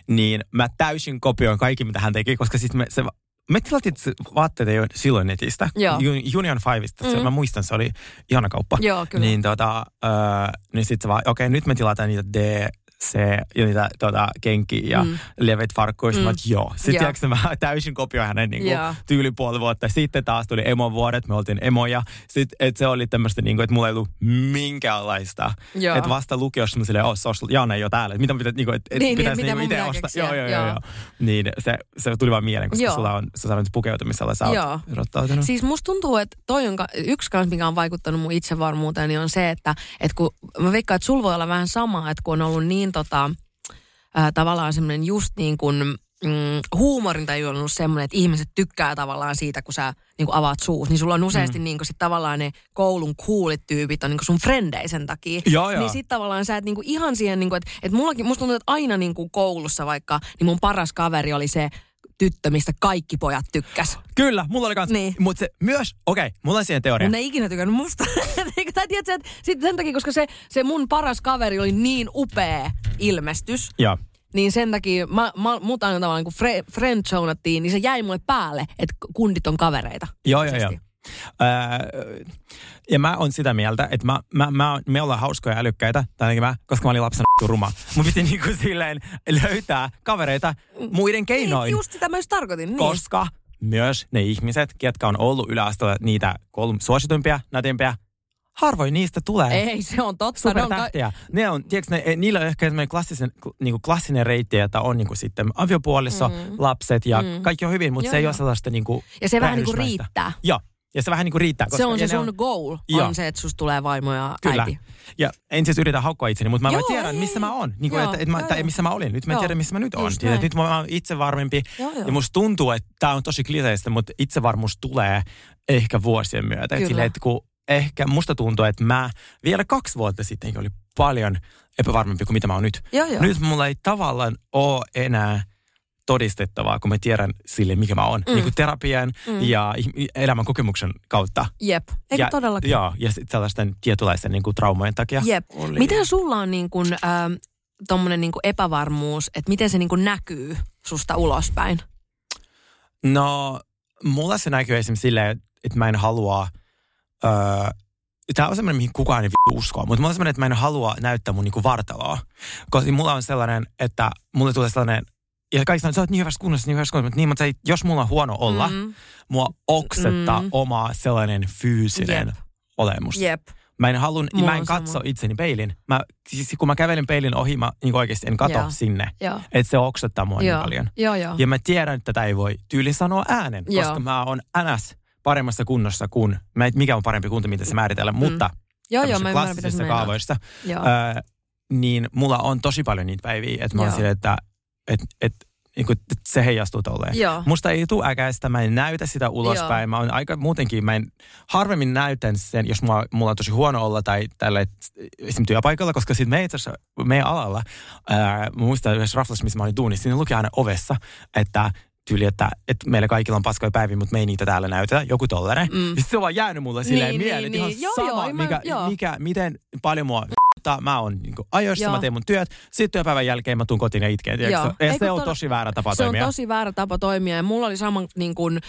Niin mä täysin kopioin kaikki, mitä hän teki, koska sitten me, se, me tilattiin vaatteita jo silloin netistä. Joo. Union Fiveista. Se, Mm. mä muistan, se oli ihana kauppa. Joo, kyllä. Niin tota, öö, niin sit se vaan, okei, nyt me tilataan niitä D, Ja niitä tota, kenkiä ja Mm. levet farkkuja. Mm. Mä oot, joo. Sitten Joo. tiedätkö, mä [laughs] täysin kopioin hänen niin Joo. tyyli puoli vuotta. Sitten taas tuli emon vuodet, me oltiin emoja. Sitten, et se oli tämmöistä, niin että mulla ei ollut minkäänlaista. Joo. Että vasta lukiossa mä silleen, oh, social, Jaana ei ole täällä. Et Mitä pitää, niin kuin, et, et Niin, niin, pitäisi mitä niin mun itse ostaa. Joo, joo, joo, Joo. Niin se, se tuli vaan mieleen, koska Joo. sulla on, sä sanoit pukeutumisella, sä Joo. oot. Siis musta tuntuu, että toi on ka- yksi kanssa, mikä on vaikuttanut mun itsevarmuuteen, niin on se, että, että kun mä veikkaan, että sulla voi olla vähän sama, että kun on ollut niin tota, ää, tavallaan semmoinen just niin kuin mm, huumorintaju on ollut semmoinen, että ihmiset tykkää tavallaan siitä, kun sä niin kuin avaat suus. Niin sulla on useasti mm. niin kuin sit tavallaan ne koulun coolit tyypit on niin kuin sun frendeisen takia. Joo, joo. Niin sit tavallaan sä et niin kuin ihan siihen, niin kuin, että, että mullakin, musta tuntuu, että aina niin kuin koulussa vaikka, niin mun paras kaveri oli se tyttö, mistä kaikki pojat tykkäs. Kyllä, mulla oli kans. Niin. Mutta se myös, okei, okay, mulla on siihen teoria. Mun ei ikinä tykännyt musta. tai tiedätkö, että sit sen takia, koska se, se mun paras kaveri oli niin upea ilmestys, Joo. niin sen takia mä, mä, mut aina tavallaan kun fre, friendzonattiin, niin se jäi mulle päälle, että kundit on kavereita. Joo, joo, joo.Isesti. Öö, ja mä oon sitä mieltä, että mä, mä, mä, me ollaan hauskoja ja älykkäitä, tai ainakin mä, koska mä olin lapsena [laughs] ruma. Mun piti niinku silleen löytää kavereita muiden keinoin, Niin, just sitä mä just tarkoitin. Niin. koska myös ne ihmiset, ketkä on ollut yläasteella niitä kolme suosituimpia, nätimpiä, harvoin niistä tulee. Ei, se on totta. Ne on ka- Supertähtiä. Ne on, tiedätkö, ne, niillä on ehkä semmoinen klassisen, niinku klassinen reitti, että on niinku sitten aviopuoliso, mm. lapset ja mm. kaikki on hyvin, mutta Joo, se ei joo. ole sellaista niinku ja se vähän niin kuin riittää. Joo, ja se vähän niin kuin riittää. Se on se sun goal, Joo. on se, että susta tulee vaimo ja Kyllä. äiti. Ja en siis yritä haukkoa itseni, mutta mä Joo, tiedän, ei, missä ei. mä oon. Niin kuin, Joo, että, että mä, tai missä mä olin. Nyt mä Joo. tiedän, missä mä nyt oon. Tiedät, nyt mä oon itse varmempi. Joo, joo. Ja musta tuntuu, että tää on tosi kliseistä, mutta itsevarmuus tulee ehkä vuosien myötä. Et Kyllä. Silleen, että kun ehkä musta tuntuu, että mä vielä kaksi vuotta sitten oli paljon epävarmempi kuin mitä mä oon nyt. Joo, joo. Nyt mulla ei tavallaan ole enää todistettavaa, kun mä tiedän sille, mikä mä oon. Mm. Niin kuin terapian mm. ja elämän kokemuksen kautta. Jep, eikö ja, todellakin? Joo, ja sit sellaisten tietynlaisten niin kuin traumojen takia. Jep. Oli. Miten sulla on niin kuin, ähm, tommonen niin kuin epävarmuus, että miten se niin kuin näkyy susta ulospäin? No, mulla se näkyy esimerkiksi silleen, että mä en halua... Öö, Tämä on semmoinen, mihin kukaan ei uskoa, mutta mulla on semmoinen, että mä en halua näyttää mun niinku vartaloa. Koska mulla on sellainen, että mulle tulee sellainen, ja kaikki sanoo, että sä oot niin hyvässä kunnossa, niin hyvässä kunnossa, mutta niin, mutta se jos mulla on huono olla, mm. Mua oksettaa Mm. oma sellainen fyysinen Jep. olemus. Jep. Mä en, halun, Mulla mä en katso sama. itseni peilin. Mä, siis kun mä kävelen peilin ohi, mä niin oikeasti en kato Joo. sinne. Että se oksettaa mua Joo. niin paljon. Joo, joo. Ja mä tiedän, että tätä ei voi tyyli sanoa äänen, Joo. koska mä oon NS paremmassa kunnossa kuin, mä et, mikä on parempi kunto, mitä se määritellä, mm. mutta Joo, joo, tämmöisissä mä klassisissa kaavoissa, Joo. ää, niin mulla on tosi paljon niitä päiviä, että mä oon silleen, että et, et, niin kuin, että se heijastuu tolleen. Joo. Musta ei tule äkäistä, mä en näytä sitä ulospäin. Joo. Mä oon aika muutenkin, mä en harvemmin näytän sen, jos mulla, mulla on tosi huono olla tai tälle esim. työpaikalla, koska sitten me itse asiassa, meidän alalla, ää, mä muistan yhdessä raflassa, missä mä olin duunissa, siinä luki aina ovessa, että tyyli, että, että meillä kaikilla on paskoja päiviä, mutta me ei niitä täällä näytetä, joku tollainen. Mm. Ja se on vaan jäänyt mulle silleen Niin, mieleen, niin, että niin. ihan Joo, sama, joo, mä- mikä, joo. mikä, miten paljon mua vituttaa. mä oon niin ajoissa, Joo. mä teen mun työt, sitten työpäivän jälkeen mä tuun kotiin ja itken. Joo. Ja Ei, se kun on tosi väärä tapa se toimia. on tosi väärä tapa toimia. Ja mulla oli sama, niin kuin,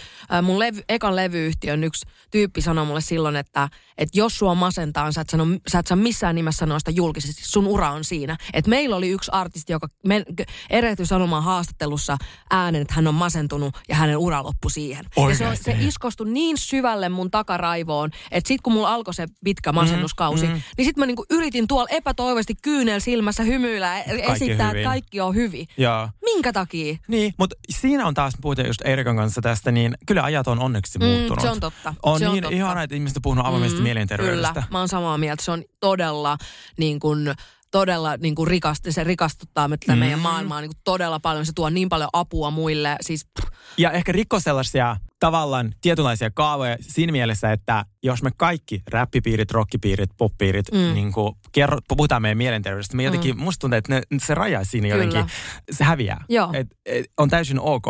mun levy, ekan levyyhtiön yksi tyyppi sanoi mulle silloin, että, että jos sua masentaa, sä et, sano, sä et saa missään nimessä sanoa sitä julkisesti. Sun ura on siinä. Et meillä oli yksi artisti, joka men, erehtyi sanomaan haastattelussa äänen, että hän on masentunut ja hänen ura loppui siihen. Ja se, se iskostui niin syvälle mun takaraivoon, että sit kun mulla alkoi se pitkä masennuskausi, Mm, mm. niin sit mä niinku yritin tuolla epätoivoisesti kyynel silmässä hymyillä ja esittää, että hyvin. kaikki on hyvin. Joo. Minkä takia? Niin, mutta siinä on taas, puhutaan just Erikan kanssa tästä, niin kyllä ajat on onneksi muuttunut. Mm, se on totta. On se niin totta. ihana, että ihmiset on puhunut avoimesti mm, mielenterveydestä. Kyllä, mä oon samaa mieltä. Se on todella niin kuin, todella niin kuin rikasti, se rikastuttaa me tätä Mm. meidän maailmaa niin kuin todella paljon. Se tuo niin paljon apua muille. Siis, pff, Ja ehkä rikko sellaisia tavallaan tietynlaisia kaavoja siinä mielessä, että jos me kaikki räppipiirit, rockipiirit, poppiirit, mm. niin kuin kerro, puhutaan meidän mielenterveydestä, me jotenkin, mm. musta tuntuu, että ne, se raja siinä Kyllä. jotenkin, se häviää. Joo. Et, et, on täysin ok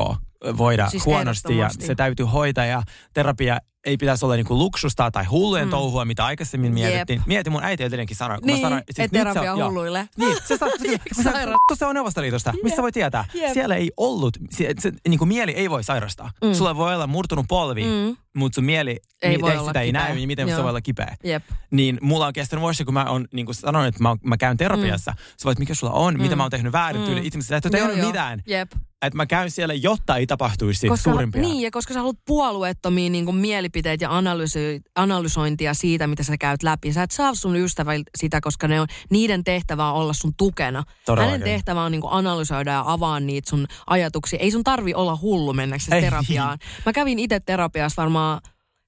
voida Siis huonosti ja se täytyy hoitaa ja terapia ei pitäisi olla niinku luksusta tai hullujen mm. touhua, mitä aikaisemmin Jep. mietittiin. Mieti, mun äiti edelleenkin sanoi, Niin, mä sanoin, nyt terapia se on joo. hulluille. Niin, se saa, [laughs] kun se, se on Neuvostoliitosta, missä voi tietää? Jep. Siellä ei ollut, se, se, niin kuin mieli ei voi sairastaa. Mm. Sulla voi olla murtunut polvi, mm. mutta sun mieli, Ei niin, voi ei sitä ei kipeä. näy, niin miten se Joo. voi olla kipeä? Jep. Niin mulla on kestänyt vuosia, kun mä oon niin kuin sanonut, että mä, mä käyn terapiassa. Mm. Sä voit, mikä sulla on, mm. mitä mä oon tehnyt väärin, mm. tyyli itse asiassa, et ole mitään. Jep. Että mä käyn siellä, jotta ei tapahtuisi Koska, suurimpia. niin, ja koska sä haluat puolueettomia niin kuin mielipiteitä ja analysointia, analysointia siitä, mitä sä käyt läpi. Sä et saa sun ystävältä sitä, koska ne on, niiden tehtävä on olla sun tukena. Todellakin. Hänen tehtävä on niin kuin analysoida ja avaa niitä sun ajatuksia. Ei sun tarvi olla hullu mennäksesi terapiaan. Mä kävin itse terapiassa varmaan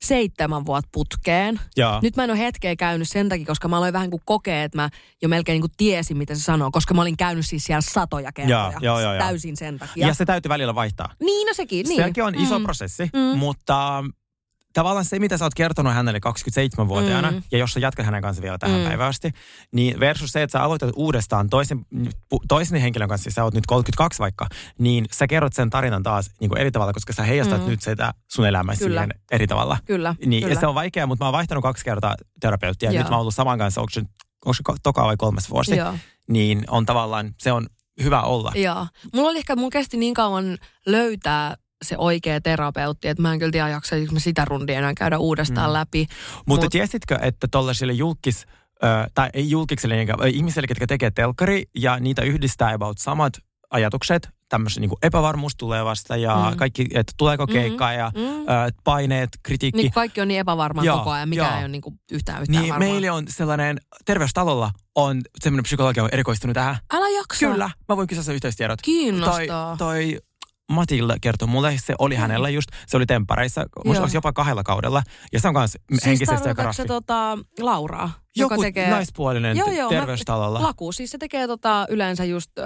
seitsemän vuotta putkeen. Joo. Nyt mä en ole hetkeä käynyt sen takia, koska mä aloin vähän kuin kokea, että mä jo melkein niin kuin tiesin, mitä se sanoo, koska mä olin käynyt siis siellä satoja kertoja. joo, joo, joo. Täysin sen takia. Ja se täytyy välillä vaihtaa. Niin, no sekin. Niin. Sekin on iso Mm. prosessi, mutta tavallaan se, mitä sä oot kertonut hänelle 27-vuotiaana, Mm. ja jos sä jatkat hänen kanssa vielä tähän Mm. päivään asti, niin versus se, että sä aloitat uudestaan toisen, toisen henkilön kanssa, sä oot nyt 32 vaikka, niin sä kerrot sen tarinan taas niin kuin eri tavalla, koska sä heijastat Mm. nyt sitä sun elämää Kyllä. siihen eri tavalla. Kyllä, Niin, kyllä. ja se on vaikea, mutta mä oon vaihtanut kaksi kertaa terapeuttia, ja nyt mä oon ollut saman kanssa, onko se, onko se toka vai kolmas vuosi, Joo. niin on tavallaan, se on hyvä olla. Joo. Mulla oli ehkä, mulla kesti niin kauan löytää se oikea terapeutti, että mä en kyllä tiedä jaksaisi mä sitä rundia enää käydä uudestaan Mm. läpi. Mutta Mut- tiesitkö, että tuollaisille julkis, ö, tai ei julkikselle, ihmisille, jotka tekee telkkari ja niitä yhdistää about samat ajatukset, tämmöisen niin epävarmuus tulevasta ja Mm. kaikki, että tuleeko keikkaa ja Mm. ö, paineet, kritiikki. Niin kaikki on niin epävarmaa koko ajan, mikä joo. ei ole niin kuin yhtään yhtään niin varmaa. meillä on sellainen, terveystalolla on semmoinen psykologi on erikoistunut tähän. Älä jaksa. Kyllä, mä voin kysyä sen yhteystiedot. Kiinnostaa. Toi, toi Matilda kertoi mulle, se oli hänellä just, se oli temppareissa, musta jopa kahdella kaudella. Ja se on myös Siis henkisestä ja tarkoitatko se raffi. tota, Lauraa, Joku joka tekee... naispuolinen Joo, joo, terveystalolla. Mä, Laku, siis se tekee tota, yleensä just, ö,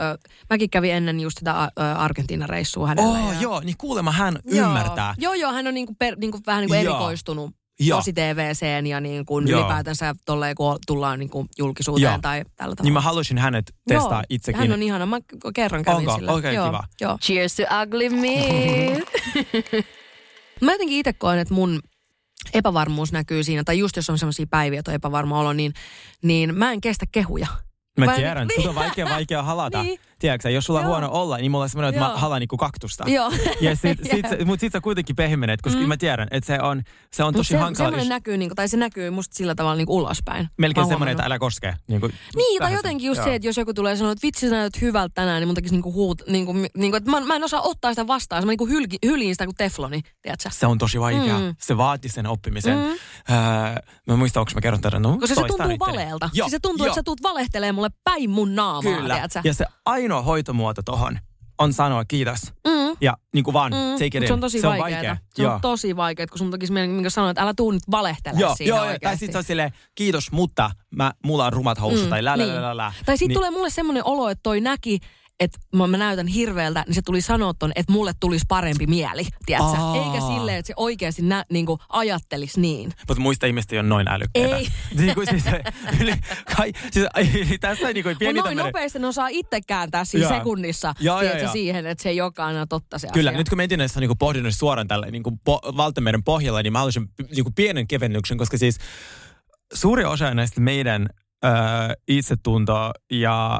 mäkin kävin ennen just sitä ö, Argentiina-reissua hänellä. Oh, ja, joo, niin kuulemma hän Joo. ymmärtää. Joo, joo, hän on niinku per, niinku vähän niinku erikoistunut Joo. tosi TVCen ja niin kuin Joo. ylipäätänsä tolleen, kun tullaan niin kuin julkisuuteen Joo. tai tällä tavalla. Niin mä halusin hänet testaa Joo, itsekin. Hän on ihana. Mä kerran kävin Onko? sillä. Okei, joo, kiva. Joo. Cheers to ugly me. [laughs] Mä jotenkin itse koen, että mun epävarmuus näkyy siinä, tai just jos on sellaisia päiviä, että on epävarma olo, niin, niin mä en kestä kehuja. Mä tiedän, niin. on [laughs] vaikea, vaikea halata. Niin. Tiedätkö, jos sulla on Joo. huono olla, niin mulla on semmoinen, että Joo. mä halaan niinku kaktusta. Joo. Ja sit, [laughs] sit, sit, mut sit sä kuitenkin pehmenet, koska mm. mä tiedän, että se on, se on tosi se, hankala. semmoinen näkyy, niin kuin, tai se näkyy musta sillä tavalla niin kuin ulospäin. Melkein semmoinen, että älä koske. Niin, kuin, Niin, tai jotenkin just joo. se, että jos joku tulee sanoa, että vitsi sä näytät hyvältä tänään, niin mun tekisi niinku huut, niinku, niinku, että mä, mä en osaa ottaa sitä vastaan. Mä niinku hylki, hyljin sitä kuin tefloni, tiedätkö? Se on tosi vaikea. Mm. Se vaatii sen oppimisen. Mm. Öö, mä muistan, onko mä kerron tätä. No, Koska se toistan tuntuu valeelta. Siis se tuntuu, että sä tuut valehtelemaan mulle päin mun naamaa, Kyllä. Ja se ainoa hoitomuoto tohon on sanoa kiitos. Mm. Ja niin kuin vaan, Mm, take it mut in. se on tosi se vaikeaa. vaikea. Se Joo. on tosi vaikeaa, kun sun tekisi mieli minkä sanoa, että älä tuu nyt valehtele Joo, siinä joo, joo. tai oikeasti. sitten se on silleen, kiitos, mutta mä, mulla on rumat housut, Mm, tai lä, lä, niin. lä, lä, lä. Tai sitten Niin- tulee mulle semmoinen olo, että toi näki, että mä, mä näytän hirveältä, niin se tuli sanoa ton, että mulle tulisi parempi mieli, tiedätkö? Aa. Eikä silleen, että se oikeasti nä, niinku, ajattelisi niin. Mutta muista ihmistä ei ole noin älykkäitä. Ei. [laughs] niin kuin siis, yli, [laughs] kai, siis, ai, tässä niin kuin pieni Mutta noin tämmönen- nopeasti ne osaa itse kääntää siinä Joo. sekunnissa joo, tiedätkö, joo. siihen, että se ei olekaan aina totta se Kyllä, asia. nyt kun mietin näissä niin pohdinnut suoraan tällä niin kuin po, valtameren pohjalla, niin mä haluaisin niin kuin pienen kevennyksen, koska siis suuri osa näistä meidän ö, itsetuntoa ja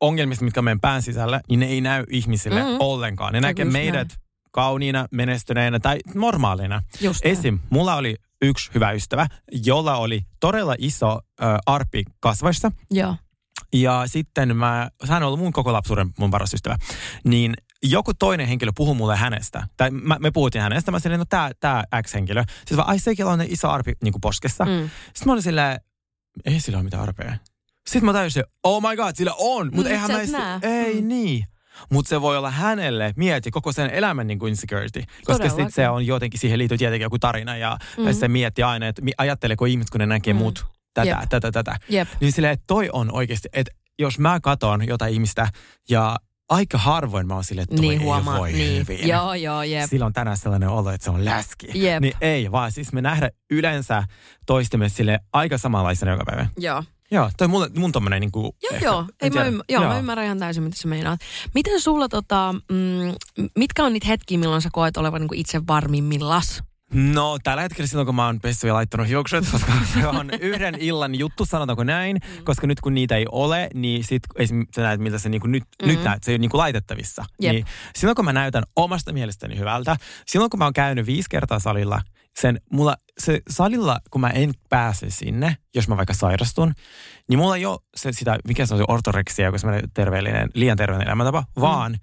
ongelmista, mitkä on meidän pään sisällä, niin ne ei näy ihmisille Mhm. mm. ollenkaan. Ne näkee meidät kauniina, menestyneinä tai normaalina. Just näin. Esim. Mulla oli yksi hyvä ystävä, jolla oli todella iso ö, arpi kasvoissa. Joo. Ja sitten mä, hän on ollut mun koko lapsuuden mun paras ystävä. Niin joku toinen henkilö puhui mulle hänestä. Tai mä, me puhuttiin hänestä. Mä sanoin, no tää, tää X-henkilö. Siis vaan, ai sekin on iso arpi niin kuin poskessa. Mm. Sitten mä olin silleen, ei sillä ole mitään arpeja. Sitten mä tajusin, oh my god, sillä on. Mutta Mm, eihän mä edes- ei Mm. niin. Mutta se voi olla hänelle, mieti, koko sen elämän niin kuin insecurity. Koska sitten se on jotenkin, siihen liittyy tietenkin joku tarina. Ja Mm. mm. se miettii aina, että ajatteleeko ihmiset, kun ne näkee Mm. mm. mut tätä, Jep. tätä, tätä. Jep. Niin silleen, että toi on oikeasti, että jos mä katon jotain ihmistä ja aika harvoin mä oon silleen, että toi Niin ei huomaa, voi niin. hyvin. Joo, joo, jep. Silloin tänään sellainen olo, että se on läski. Jep. Niin ei, vaan siis me nähdään yleensä toistemme sille aika samanlaisena joka päivä. Joo. Joo, toi mun, mun tommonen niinku... Joo, ehkä- joo. Ei mä, ymmär, joo, mä ymmärrän ihan täysin, mitä sä meinaat. Miten sulla, tota, mm, mitkä on niitä hetkiä, milloin sä koet olevan niin itse varmimmillas? No tällä hetkellä silloin, kun mä oon pessyt ja laittanut hiukset, [laughs] koska se on yhden illan juttu, sanotaanko näin, mm. koska nyt kun niitä ei ole, niin sit sä näet, miltä se niinku nyt, mm. nyt näet, se ei ole niinku laitettavissa. Jep. Niin silloin, kun mä näytän omasta mielestäni hyvältä, silloin kun mä oon käynyt viisi kertaa salilla, sen mulla, se salilla, kun mä en pääse sinne, jos mä vaikka sairastun, niin mulla ei ole se, sitä, mikä se on se ortoreksia, joka on semmoinen terveellinen, liian terveellinen elämäntapa, mm. vaan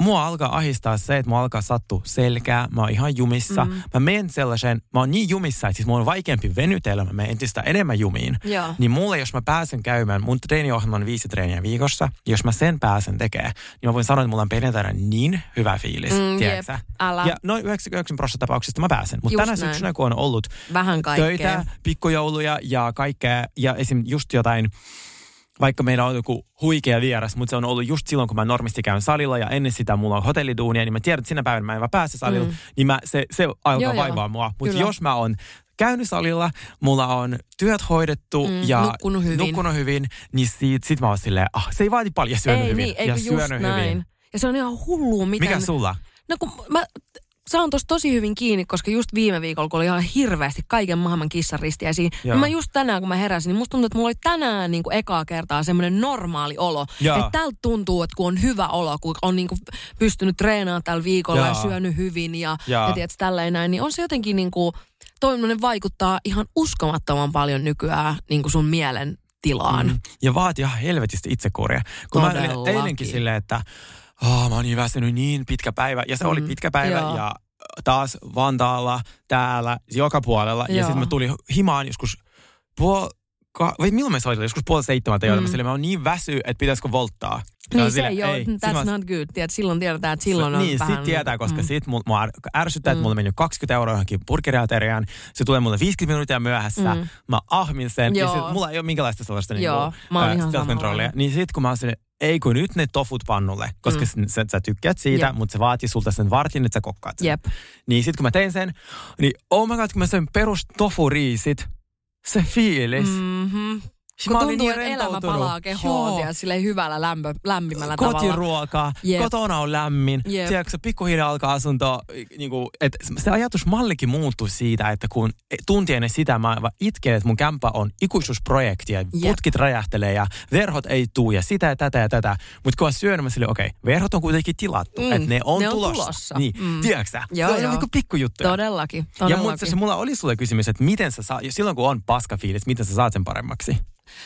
mua alkaa ahistaa se, että mua alkaa sattua selkää, mä oon ihan jumissa. Mm. Mä menen sellaiseen, mä oon niin jumissa, että siis mun on vaikeampi venytellä, mä menen entistä enemmän jumiin. Joo. Niin mulle, jos mä pääsen käymään, mun treeniohjelma on viisi treeniä viikossa, jos mä sen pääsen tekemään, niin mä voin sanoa, että mulla on perjantaina niin hyvä fiilis, Mm, tiedätkö jep, älä. Ja noin 99 prosenttia tapauksista mä pääsen. Mutta tänä näin. syksynä, kun on ollut Vähän kaikkea. töitä, pikkujouluja ja kaikkea, ja esim. just jotain, vaikka meillä on joku huikea vieras, mutta se on ollut just silloin, kun mä normisti käyn salilla ja ennen sitä mulla on hotelliduunia, niin mä tiedän, että sinä päivänä mä en vaan pääse salilla, mm. niin mä, se, se alkaa Joo, joo. vaivaa mua. Mutta jos mä oon käynyt salilla, mulla on työt hoidettu Mm, ja nukkunut hyvin. nukkunut hyvin, niin sit, sit mä oon silleen, ah, se ei vaadi paljon syönyt Ei hyvin. niin, ja syönyt näin. hyvin. Ja se on ihan hullua, miten... Mikä sulla? No kun mä saan tosta tosi hyvin kiinni, koska just viime viikolla, kun oli ihan hirveästi kaiken maailman kissaristiäisiä, niin mä just tänään, kun mä heräsin, niin musta tuntuu, että mulla oli tänään niin kuin ekaa kertaa semmoinen normaali olo. Että tältä tuntuu, että kun on hyvä olo, kun on niin kuin pystynyt treenaamaan tällä viikolla Joo. ja syönyt hyvin ja, Joo. ja tiedätkö, tälleen näin, niin on se jotenkin niin kuin, toimmoinen vaikuttaa ihan uskomattoman paljon nykyään niin kuin sun mielen tilaan. Mm. Ja vaatii ihan helvetisti itsekuria. Kun mä Todellakin. eilenkin silleen, että oh, mä oon niin väsynyt, niin pitkä päivä. Ja se mm. oli pitkä päivä Joo. ja taas Vantaalla, täällä, joka puolella. Ja Joo. sitten mä tulin himaan joskus puol... Ka- vai milloin me soitin? Joskus puoli seitsemältä mm. Mä oon niin väsy, että pitäisikö volttaa. Mä Niin se silleen, ei ole, that's mä- not good. Tiedät, silloin tiedetään, että silloin on niin, vähän... sit tietää, koska mm. sit mua, ärsyttää, että mulla on mennyt 20 euroa johonkin burgeriateriaan. Se tulee mulle 50 minuuttia myöhässä. Mm. Mä ahmin sen. Joo. Ja sit, mulla ei ole minkäänlaista sellaista Joo, niinku, mä oon self-controllia. Niin sit kun mä oon sinne, ei kun nyt ne tofut pannulle, koska Mm. sä, sä tykkäät siitä, Jep. mutta se vaatii sulta sen vartin, että sä kokkaat sen. Jep. Niin sit kun mä tein sen, niin oh my god, kun mä söin perus tofuriisit, se fiilis. Mm. Mm-hmm. Kun mä tuntuu, niin että elämä palaa kehoon ja silleen hyvällä lämpö, lämpimällä tavalla. kotiruokaa, Jep. kotona on lämmin. Jep. Tiedätkö, se pikkuhiljaa alkaa asunto, niin kuin, että se ajatusmallikin muuttui siitä, että kun tunti ennen sitä mä itken, että mun kämppä on ikuisuusprojekti ja putkit räjähtelee ja verhot ei tuu ja sitä ja tätä ja tätä. Mutta kun on syönyt, mä silleen, okei, verhot on kuitenkin tilattu, Mm, että ne on ne on tulossa. tulossa. Niin, Mm. tiedätkö? Joo, se on niin kuin pikkujuttuja. Todellakin, Ja todellakin. mutta se mulla oli sulle kysymys, että miten sä saa, silloin kun on paskafiilis, miten sä saat sen paremmaksi?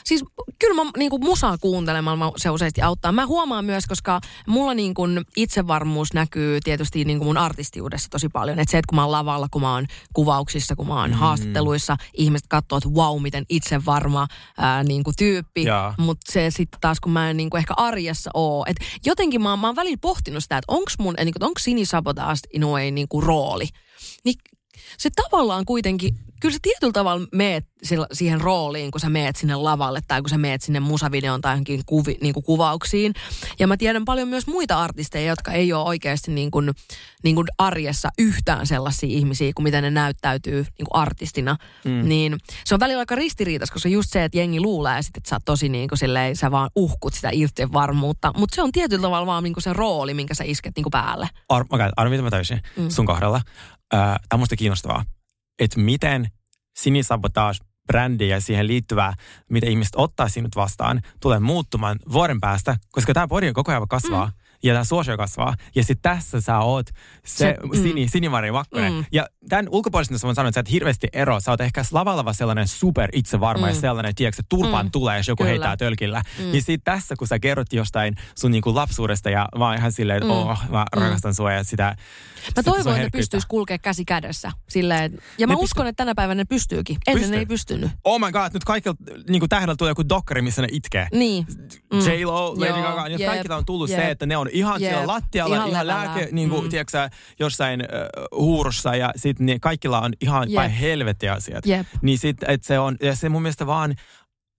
Siis kyllä mä niinku musaa kuuntelemalla se useasti auttaa. Mä huomaan myös, koska mulla niinku itsevarmuus näkyy tietysti niinku mun artistiudessa tosi paljon. Että se, että kun mä oon lavalla, kun mä oon kuvauksissa, kun mä oon mm. haastatteluissa, ihmiset katsoo, että wow, miten itsevarma ää, niinku tyyppi. Jaa. Mutta se sitten taas, kun mä en niinku ehkä arjessa oo. Et jotenkin mä, oon- mä oon välillä pohtinut sitä, että onko mun, niinku, onko Sini Sabotage in a way niinku rooli. Niin se tavallaan kuitenkin, kyllä sä tietyllä tavalla meet siihen rooliin, kun sä meet sinne lavalle tai kun sä meet sinne musavideon tai johonkin kuvi, niin kuin kuvauksiin. Ja mä tiedän paljon myös muita artisteja, jotka ei ole oikeasti niin kuin, niin kuin arjessa yhtään sellaisia ihmisiä kuin miten ne näyttäytyy niin kuin artistina. Mm. Niin se on välillä aika ristiriitas, koska just se, että jengi luulee sit, että sä oot tosi niin kuin silleen, sä vaan uhkut sitä itsevarmuutta. Mutta se on tietyllä tavalla vaan niin kuin se rooli, minkä sä isket niin kuin päälle. Ar- okay, arvo, mitä mä täysin mm. sun kohdalla. Äh, Tämä on musta kiinnostavaa, että miten sinisabotage brändi ja siihen liittyvää, mitä ihmiset ottaa sinut vastaan, tulee muuttumaan vuoden päästä, koska tämä podi koko ajan kasvaa. Mm. Ja tämä suosio kasvaa. Ja sitten tässä sä oot se, mm. Sini, Sinimari Makkonen. Mm. Ja tämän ulkopuolisesta mä sanon, että sä et hirveästi ero. Sä oot ehkä lavalla sellainen super itsevarma mm. ja sellainen, tiedätkö, että turpaan Mm. mm. tulee, jos joku Kyllä. heittää tölkillä. Mm. Niin sitten tässä, kun sä kerrot jostain sun niinku lapsuudesta ja mä oon ihan silleen, että Mm. oh, mä Mm. rakastan sua ja sitä. Mä toivon, että ne pystyisi kulkea käsi kädessä. Silleen, ja mä Ne uskon, että tänä päivänä ne pystyykin. Ennen Pystyy. ne ei pystynyt. Oh my god, nyt kaikilla niin tähdellä tulee joku dokkari, missä ne itkee. Niin. Mm. J-Lo, Lady Gaga, niin kaikilla on tullut jep, se, että ne on ihan jep, siellä lattialla, ihan ihan, lääke, niin kuin, Mm. tiedätkö, jossain äh, huurussa ja sitten niin kaikilla on ihan Jep. päin helvettiä asiat. Jep. Niin sit, että se on, ja se mun mielestä vaan,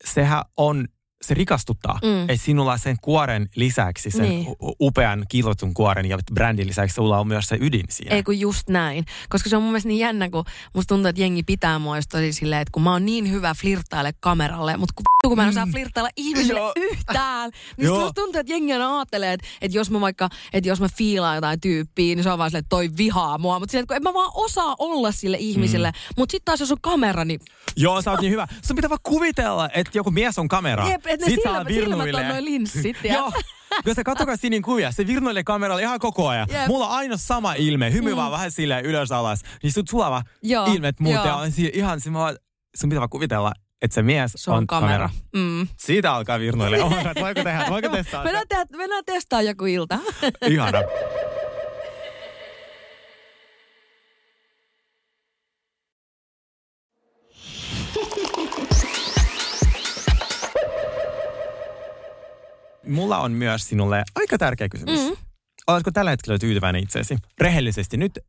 sehän on se rikastuttaa. Mm. Mm. Että sinulla sen kuoren lisäksi, sen Niin. upean kiilotun kuoren ja brändin lisäksi sulla on myös se ydin siinä. Ei kun just näin. Koska se on mun mielestä niin jännä, kun musta tuntuu, että jengi pitää mua just tosi silleen, että kun mä oon niin hyvä flirttaile kameralle, mutta kun, vittu, kun mä en osaa flirttailla ihmisille Joo. yhtään, niin Joo. musta tuntuu, että jengi aina ajattelee, että, että jos mä vaikka, että jos mä fiilaan jotain tyyppiä, niin se on vaan silleen, että toi vihaa mua. Mutta silleen, että kun en mä vaan osaa olla sille ihmiselle. Mm. Mutta sitten taas jos on kamera, niin Joo, sä oot niin hyvä. Sun pitää vaan kuvitella, että joku mies on kamera. Jep, että ne Sit silmät- silmät on virnuilee. noi linssit? [laughs] Joo. Kun sä katsokaa sinin kuvia, se virnuilee kameralla ihan koko ajan. Jep. Mulla on aina sama ilme, hymy mm. vaan vähän silleen ylös alas. Niin sut sulava Joo, ilmet muuten joo. on si- ihan, se vaan, sun pitää vaan kuvitella, että se mies se on, kamera. Mm. Siitä alkaa virnuille. [laughs] Oh, voiko tehdä, voiko testaa? Mennään, te- mennään testaa joku ilta. [laughs] Ihana. Mulla on myös sinulle aika tärkeä kysymys. Mm. Oletko tällä hetkellä tyytyväinen itseesi? Rehellisesti. Nyt,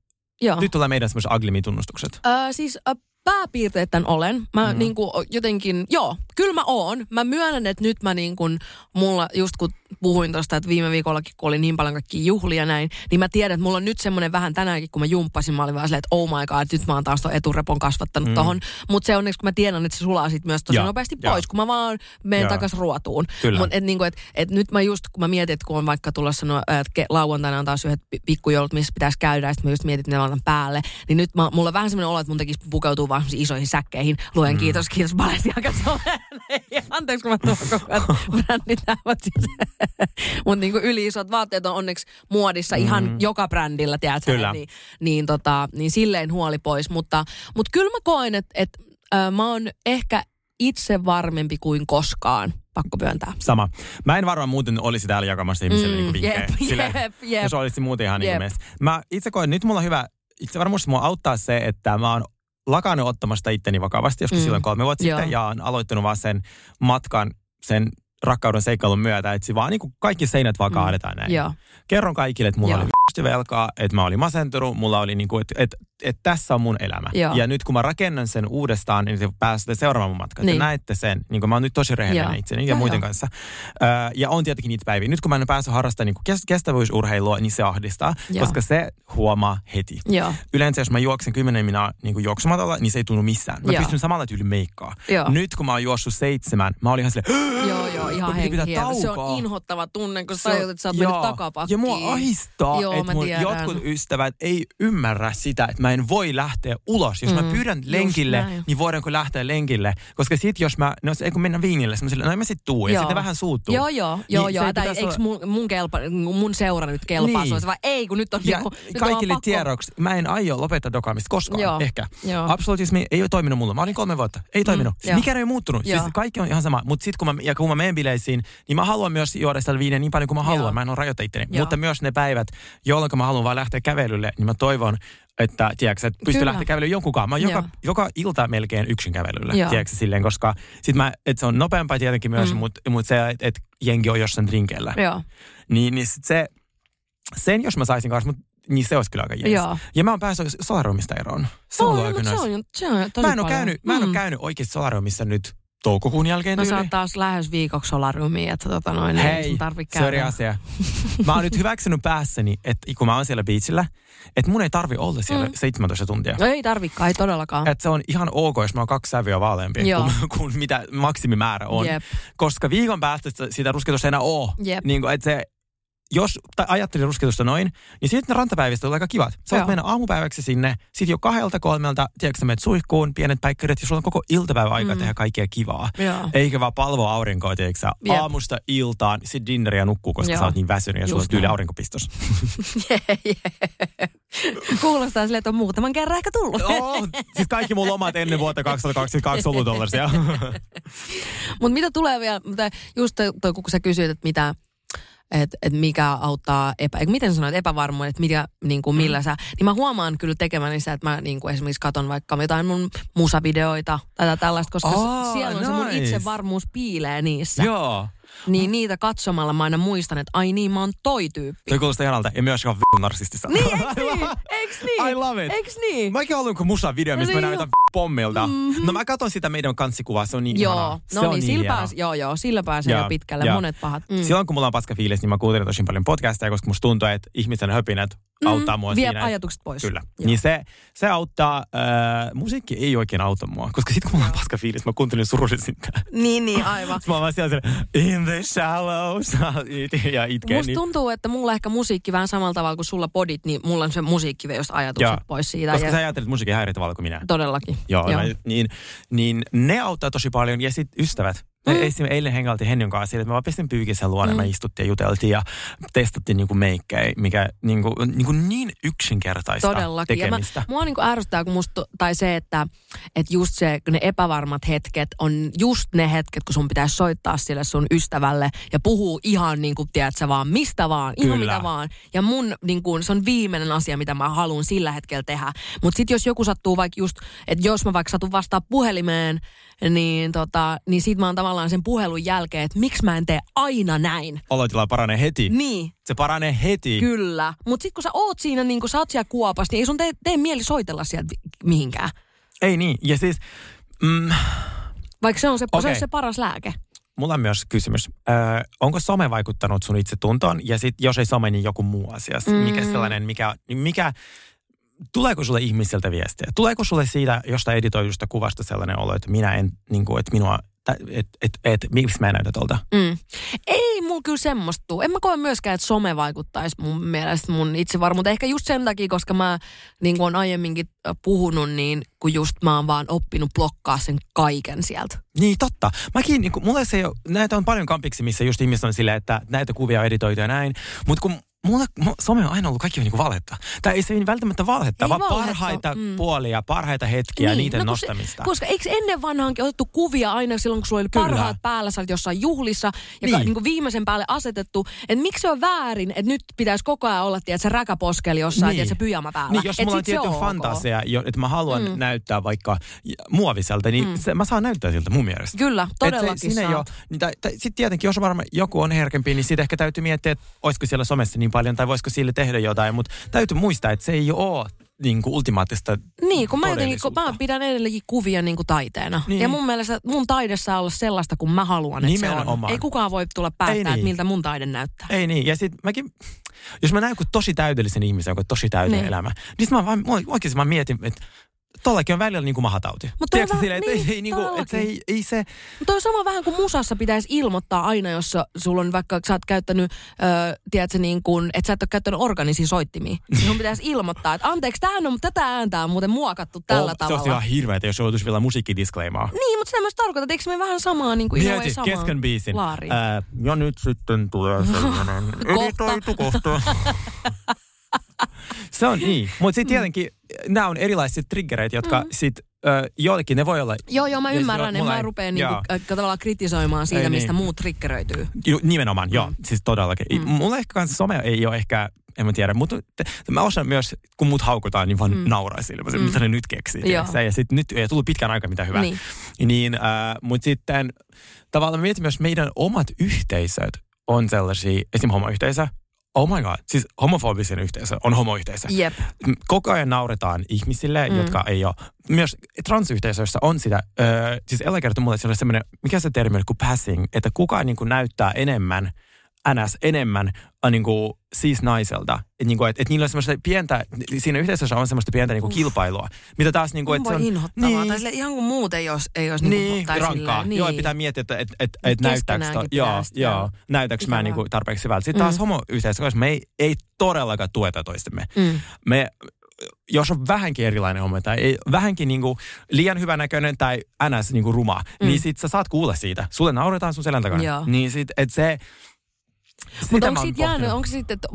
Joo. nyt tulee meidän semmoiset Aglimi-tunnustukset. Öö, siis ö, pääpiirteet tämän olen. Mä mm. niinku jotenkin, joo, kyllä mä oon. Mä myönnän, että nyt mä niin kuin, mulla just kun puhuin tuosta, että viime viikollakin, kun oli niin paljon kaikkia juhlia näin, niin mä tiedän, että mulla on nyt semmoinen vähän tänäänkin, kun mä jumppasin, mä olin vaan silleen, että oh my god, nyt mä oon taas ton eturepon kasvattanut mm. tohon. Mutta se onneksi, kun mä tiedän, että se sulaa sit myös tosi Joo, nopeasti joo. pois, kun mä vaan menen takas ruotuun. Kyllä. Mut et niinku, et, et nyt mä just, kun mä mietin, että kun on vaikka tulossa no, että lauantaina on taas yhdet pi- pikkujoulut, missä pitäisi käydä, ja sitten mä just mietin, että ne päälle, niin nyt mä, mulla on vähän semmoinen olo, että mun tekisi pukeutua vaan semmoisiin isoihin säkkeihin. Luen mm. kiitos, kiitos Balenciaga. [laughs] Anteeksi, kun mä tuon koko ajan [laughs] bränditäävät siis. [laughs] Mutta niinku yli-isot vaatteet on onneksi muodissa ihan Mm. joka brändillä, tiedätkö? Kyllä. Niin, niin, tota, niin silleen huoli pois. Mutta, mutta kyllä mä koen, että et, äh, mä oon ehkä itse varmempi kuin koskaan, pakko myöntää. Sama. Mä en varmaan muuten olisi täällä jakamassa ihmisille Mm, mm, niin vinkkejä. jep, Silleen, jep, jep. Jos olisi muuten ihan Jep. kuin Mä itse koen, nyt mulla on hyvä, itse varmasti mua auttaa se, että mä oon lakannut ottamasta itteni vakavasti joskus Mm. mm. silloin kolme vuotta Joo. sitten ja on aloittanut vaan sen matkan sen rakkauden seikkailun myötä, että se vaan niin kuin kaikki seinät vaan Mm. kaadetaan näin. Joo. Kerron kaikille, että mulla Joo. oli v***sti velkaa, että mä olin masentunut, mulla oli niin kuin, että, että, että tässä on mun elämä. Joo. Ja nyt kun mä rakennan sen uudestaan, niin te pääsette seuraamaan mun matkan. Niin. Te näette sen, niin kuin mä oon nyt tosi rehellinen itseni ja muiden joo. kanssa. Öö, ja on tietenkin niitä päiviä. Nyt kun mä en pääse harrastamaan niin kestävyysurheilua, niin se ahdistaa, Joo. koska se huomaa heti. Joo. Yleensä jos mä juoksen 10 minaa niin juoksumatolla, niin se ei tunnu missään. Mä Joo. pystyn samalla tyyli meikkaa. Joo. Nyt kun mä oon juossut seitsemän, mä olin ihan silleen, Joo, joo, ihan henkiä. Se on inhottava tunne, kun sä tajut, että sä oot mennyt takapakkiin. Ja mua ahistaa, että mun jotkut ystävät ei ymmärrä sitä, että mä en voi lähteä ulos. Jos mm, mä pyydän lenkille, niin voidaanko lähteä lenkille? Koska sit jos mä, no se kun mennä viinille, mä sille, no mä sit tuu. Ja Joo. sitten vähän suuttuu. Joo, joo, joo, Niin joo. ei Tai eikö mun, mun, kelpa, mun seura nyt kelpaa? Niin. Se olisi vaan, ei, kun nyt on Ja niinku, nyt on kaikille vaan pakko- tiedoksi, mä en aio lopettaa dokaamista koskaan, Joo, ehkä. joo. Absolutismi ei ole toiminut mulla. Mä olin kolme vuotta. Ei toiminut. joo. Mikään ei ole muuttunut. Joo. Siis kaikki on ihan sama. Mutta sitten kun mä, ja kun mä menen bileisiin, niin mä haluan myös juoda sitä viiniä niin paljon kuin mä haluan. Joo. Mä en ole itteni. Joo. Mutta myös ne päivät, jolloin mä haluan vaan lähteä kävelylle, niin mä toivon, että, tiedätkö, että pystyy lähteä kävelyyn jonkunkaan. Mä joka, Joo. joka ilta melkein yksin kävelyllä, Joo. tiedätkö, silleen, koska sit mä, että se on nopeampaa tietenkin myös, Mm. mm. mutta mut se, että et jengi on jossain drinkeillä. Joo, Niin, niin sit se, sen jos mä saisin kanssa, mut, niin se olisi kyllä aika jees. Joo. Ja mä oon päässyt solariumista eroon. Se on Oi, aika mutta se on, se on tosi Mä en ole käynyt, mä en ole Mm. käynyt oikeasti solariumissa nyt toukokuun jälkeen No sä oot taas lähes viikoksi solariumiin, että tota noin, ei Hei, sun tarvitse käydä. asia. Mä oon nyt hyväksynyt päässäni, että kun mä oon siellä beachillä, että mun ei tarvi olla siellä Mm. 17 tuntia. No ei tarvikaan, ei todellakaan. Että se on ihan ok, jos mä oon kaksi sävyä vaaleampi kuin, [laughs] kuin mitä maksimimäärä on. Jep. Koska viikon päästä sitä- sitä rusketusta ei enää oo. Jep. Niin kuin, että se, jos tai ajattelin rusketusta noin, niin sitten ne rantapäivistä tulee aika kivat. Sä Joo. voit mennä aamupäiväksi sinne, sit jo kahdelta kolmelta, tiedätkö sä menet suihkuun, pienet päikkärit, ja sulla on koko iltapäivä aika Mm. tehdä kaikkea kivaa. Joo. Eikä vaan palvoa aurinkoa, tiedätkö sä, Jep. aamusta iltaan, sit dinneriä nukkuu, koska Joo. sä oot niin väsynyt ja sulla on Just tyyli aurinkopistos. [laughs] Kuulostaa silleen, että on muutaman kerran ehkä tullut. oh, siis kaikki mun lomat ennen vuotta 2022 ollut tollasia. [laughs] Mutta mitä tulee vielä, just toi, toi, kun sä kysyit, että mitä, että et mikä auttaa, epä, eikö miten sanoit, epävarmuuden, että mikä, niin kuin, millä sä, niin mä huomaan kyllä tekemäni sitä, että mä niin kuin esimerkiksi katon vaikka jotain mun musavideoita tai tällaista, koska Aa, siellä on se mun nice. itsevarmuus piilee niissä. Joo. niin niitä katsomalla mä aina muistan, että ai niin, mä oon toi tyyppi. Toi kuulostaa ihanalta ja myös ihan v***n narsistista. Niin, [laughs] eiks niin? Eiks niin? I love it. Eiks niin? Mäkin haluan kun musa video, missä mä Niin näytän pommilta. Mm-hmm. No mä katson sitä meidän kanssikuvaa, se on niin Joo, ihanaa. Se no on niin, sillä hienoa. pääs, joo, joo, sillä pääsee Joo, jo pitkälle. joo. Monet pahat. Mm. Silloin kun mulla on paska fiilis, niin mä kuuntelen tosi paljon podcasteja, koska musta tuntuu, että ihmisen höpinät auttaa mua Mm, Vie siinä. ajatukset pois. Kyllä. Joo. Niin se, se auttaa, äh, musiikki ei oikein auta mua, koska sitten kun mulla on paska fiilis, mä kuuntelin surullisinta. Niin, niin, aivan. Mä oon vaan siellä siellä, in the shallows, ja itken. Musta Niin, tuntuu, että mulla ehkä musiikki vähän samalla tavalla kuin sulla podit, niin mulla on se musiikki just ajatukset Joo. pois siitä. koska ja sä ajattelet musiikin häiriä tavalla kuin minä. Todellakin. Joo, Joo. Mä, niin, niin ne auttaa tosi paljon. Ja sitten ystävät. Mm. Esimerkiksi eilen hengailtiin Henjon kanssa sille, että mä vaan pestin pyykin sen luona, mm. mä istuttiin ja juteltiin ja testattiin niinku meikkejä, mikä niinku, niinku niin yksinkertaista Todellakin. Ja mä, tekemistä. mua niinku ärsyttää, kun musta, tai se, että, että just se, ne epävarmat hetket on just ne hetket, kun sun pitäisi soittaa sille sun ystävälle ja puhuu ihan niin kuin, tiedät sä vaan, mistä vaan, ihan Kyllä. mitä vaan. Ja mun, niin kuin, se on viimeinen asia, mitä mä haluan sillä hetkellä tehdä. Mutta sitten jos joku sattuu vaikka just, että jos mä vaikka satun vastaa puhelimeen, niin, tota, niin sit mä oon tavallaan sen puhelun jälkeen, että miksi mä en tee aina näin. Olotila paranee heti. Niin, Se paranee heti. Kyllä. Mutta sitten kun sä oot siinä, niin kun sä oot siellä kuopassa, niin ei sun tee, tee mieli soitella sieltä mihinkään. Ei niin. Ja siis, mm, Vaikka se on se, se, Okei. on se paras lääke. mulla on myös kysymys. Ö, onko some vaikuttanut sun itsetuntoon? Ja sitten jos ei some, niin joku muu asia. Mm. Mikä sellainen, mikä, mikä, tuleeko sulle ihmisiltä viestiä? Tuleeko sulle siitä jostain editoidusta kuvasta sellainen olo, että minä en, niin kuin, että minua, että et, et, et, miksi mä en näytä tuolta? Mm. Ei mulla kyllä semmoista tuu. En mä koe myöskään, että some vaikuttaisi mun mielestä mun itsevarmuuteen. Ehkä just sen takia, koska mä niin kuin on aiemminkin puhunut, niin kun just mä oon vaan oppinut blokkaa sen kaiken sieltä. Niin, totta. Mäkin, niin kuin, mulle se ei ole, näitä on paljon kampiksi, missä just ihmiset on silleen, että näitä kuvia on editoitu ja näin. Mutta kun mulle, mu- some on aina ollut kaikki niin kuin valhetta. Tai ei se ei välttämättä valhetta, Ei vaan valhetta, parhaita mm. puolia, parhaita hetkiä, niin, niiden no nostamista. Se, koska eikö ennen vanhaankin otettu kuvia aina silloin, kun sulla oli Kyllä. parhaat päällä, sä olit jossain juhlissa ja Niin. niin. Niin viimeisen päälle asetettu, että miksi se on väärin, että nyt pitäisi koko ajan olla, tiedät, se räkäposkeli jossain, niin. se pyjama päällä. Niin, jos Et mulla on tietty fantasia, jo- että mä haluan mm. näyttää vaikka muoviselta, niin mm. se, mä saan näyttää siltä mun mielestä. Kyllä, Et todellakin se, saat. niin, sitten tietenkin, jos varmaan joku on herkempi, niin sitten ehkä täytyy miettiä, että olisiko siellä somessa niin paljon, tai voisiko sille tehdä jotain, mutta täytyy muistaa, että se ei ole niin kuin ultimaattista Niin, kun mä jotenkin, kun mä pidän edelleenkin kuvia niin kuin taiteena. Niin. Ja mun mielestä mun taide saa olla sellaista, kun mä haluan, että se on. Nimenomaan. Ei kukaan voi tulla päättää, niin. että miltä mun taide näyttää. Ei niin, ja sitten mäkin, jos mä näen joku tosi täydellisen ihmisen, joka on tosi täydellinen Niin. elämä, niin sit mä vaan, oikeasti mä mietin, että tollakin on välillä niin kuin mahatauti. Mut toi on Tiedätkö, silleen, että niin, ei, niin kuin, että se ei, ei se, Mutta toi on sama vähän kuin musassa pitäisi ilmoittaa aina, jos sulla on vaikka, sä oot käyttänyt, ö, tiedätkö, niin kuin, että sä et ole käyttänyt organisia soittimia. Niin sun pitäisi ilmoittaa, että anteeksi, tähän on, tätä ääntä on muuten muokattu tällä oh, se tavalla. olisi ihan hirveätä, jos joutuisi vielä musiikkidisclaimaa. Niin, mutta sitä myös tarkoitan, että eikö me vähän samaa niin kuin Mieti samaa kesken biisin. laariin. Ää, ja nyt sitten tulee [laughs] sellainen editoitu kohta. [laughs] [laughs] Se on niin. Mutta sitten tietenkin nämä on erilaiset triggereitä, jotka mm. sitten joillekin ne voi olla... Joo, joo, mä Ja ymmärrän. En mä rupea niinku, äh, tavallaan kritisoimaan siitä, Ei mistä niin. muut triggeröityy. Ju, nimenomaan, mm. joo. Siis todellakin. Mm. Mulla ehkä kans some ei ole ehkä, en mä tiedä, mutta mä osaan myös, kun mut haukutaan, niin vaan mm. nauraa sille, mm. mitä ne nyt keksii. Joo. Ja sitten nyt ei tullut pitkään aikaa mitään hyvää. Niin. niin äh, mutta sitten tavallaan mietin myös meidän omat yhteisöt on sellaisia, esim. homoyhteisö, oh my god, siis homofobisen yhteisö on homoyhteisö. Jep. Koko ajan nauretaan ihmisille, mm. jotka ei ole, myös transyhteisöissä on sitä, öö, siis Ella kertoi mulle, että siellä on semmoinen, mikä se termi on, kuin passing, että kukaan niin kuin näyttää enemmän, ns. enemmän äh, niin kuin, siis naiselta. Että niin kuin, et, et niillä on semmoista pientä, siinä yhteisössä on semmoista pientä niin kuin kilpailua, mitä taas niin kuin, että se on... inhottavaa. Niin. Tai sille, ihan kuin muut ei olisi, ei olisi Niin, niinku, tai rankkaa. silleen, niin. Joo, pitää miettiä, että et, et, et Niin näyttääkö to, joo, joo, näytääkö mä Ikävää. niinku tarpeeksi hyvältä. Sitten taas Mm. homoyhteisössä me ei, ei todellakaan tueta toistemme. Mm. Me, jos on vähänkin erilainen homo tai ei, vähänkin niinku liian hyvänäköinen tai ns. Niinku ruma, mm. niin sit sä saat kuulla siitä. Sulle nauretaan sun selän takana. Joo. Niin sit, et se... Mutta sitä onko siitä jäänyt, onko sitten että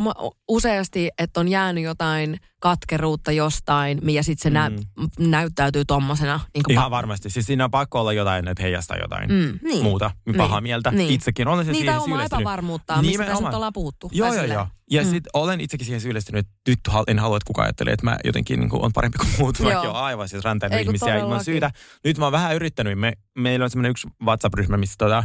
useasti, että on jäänyt jotain katkeruutta jostain ja sitten se nä- näyttäytyy tommosena. Niin kuin Ihan varmasti. Siis siinä on pakko olla jotain, että heijastaa jotain Mm, niin. muuta pahaa Niin. mieltä. Niin. Itsekin olen se Niin, siihen omaa epävarmuuttaan, mistä tässä nyt ollaan puhuttu. Joo, joo, joo. Ja Mm. mm. sitten olen itsekin siihen syyllistynyt, että nyt hal- en halua, että kukaan ajattelee, että mä jotenkin niin on parempi kuin muut, Joo. vaikka on aivan siis kun ihmisiä ilman todellakin. syytä. Nyt mä oon vähän yrittänyt. Me, meillä on semmoinen yksi WhatsApp-ryhmä, missä tota,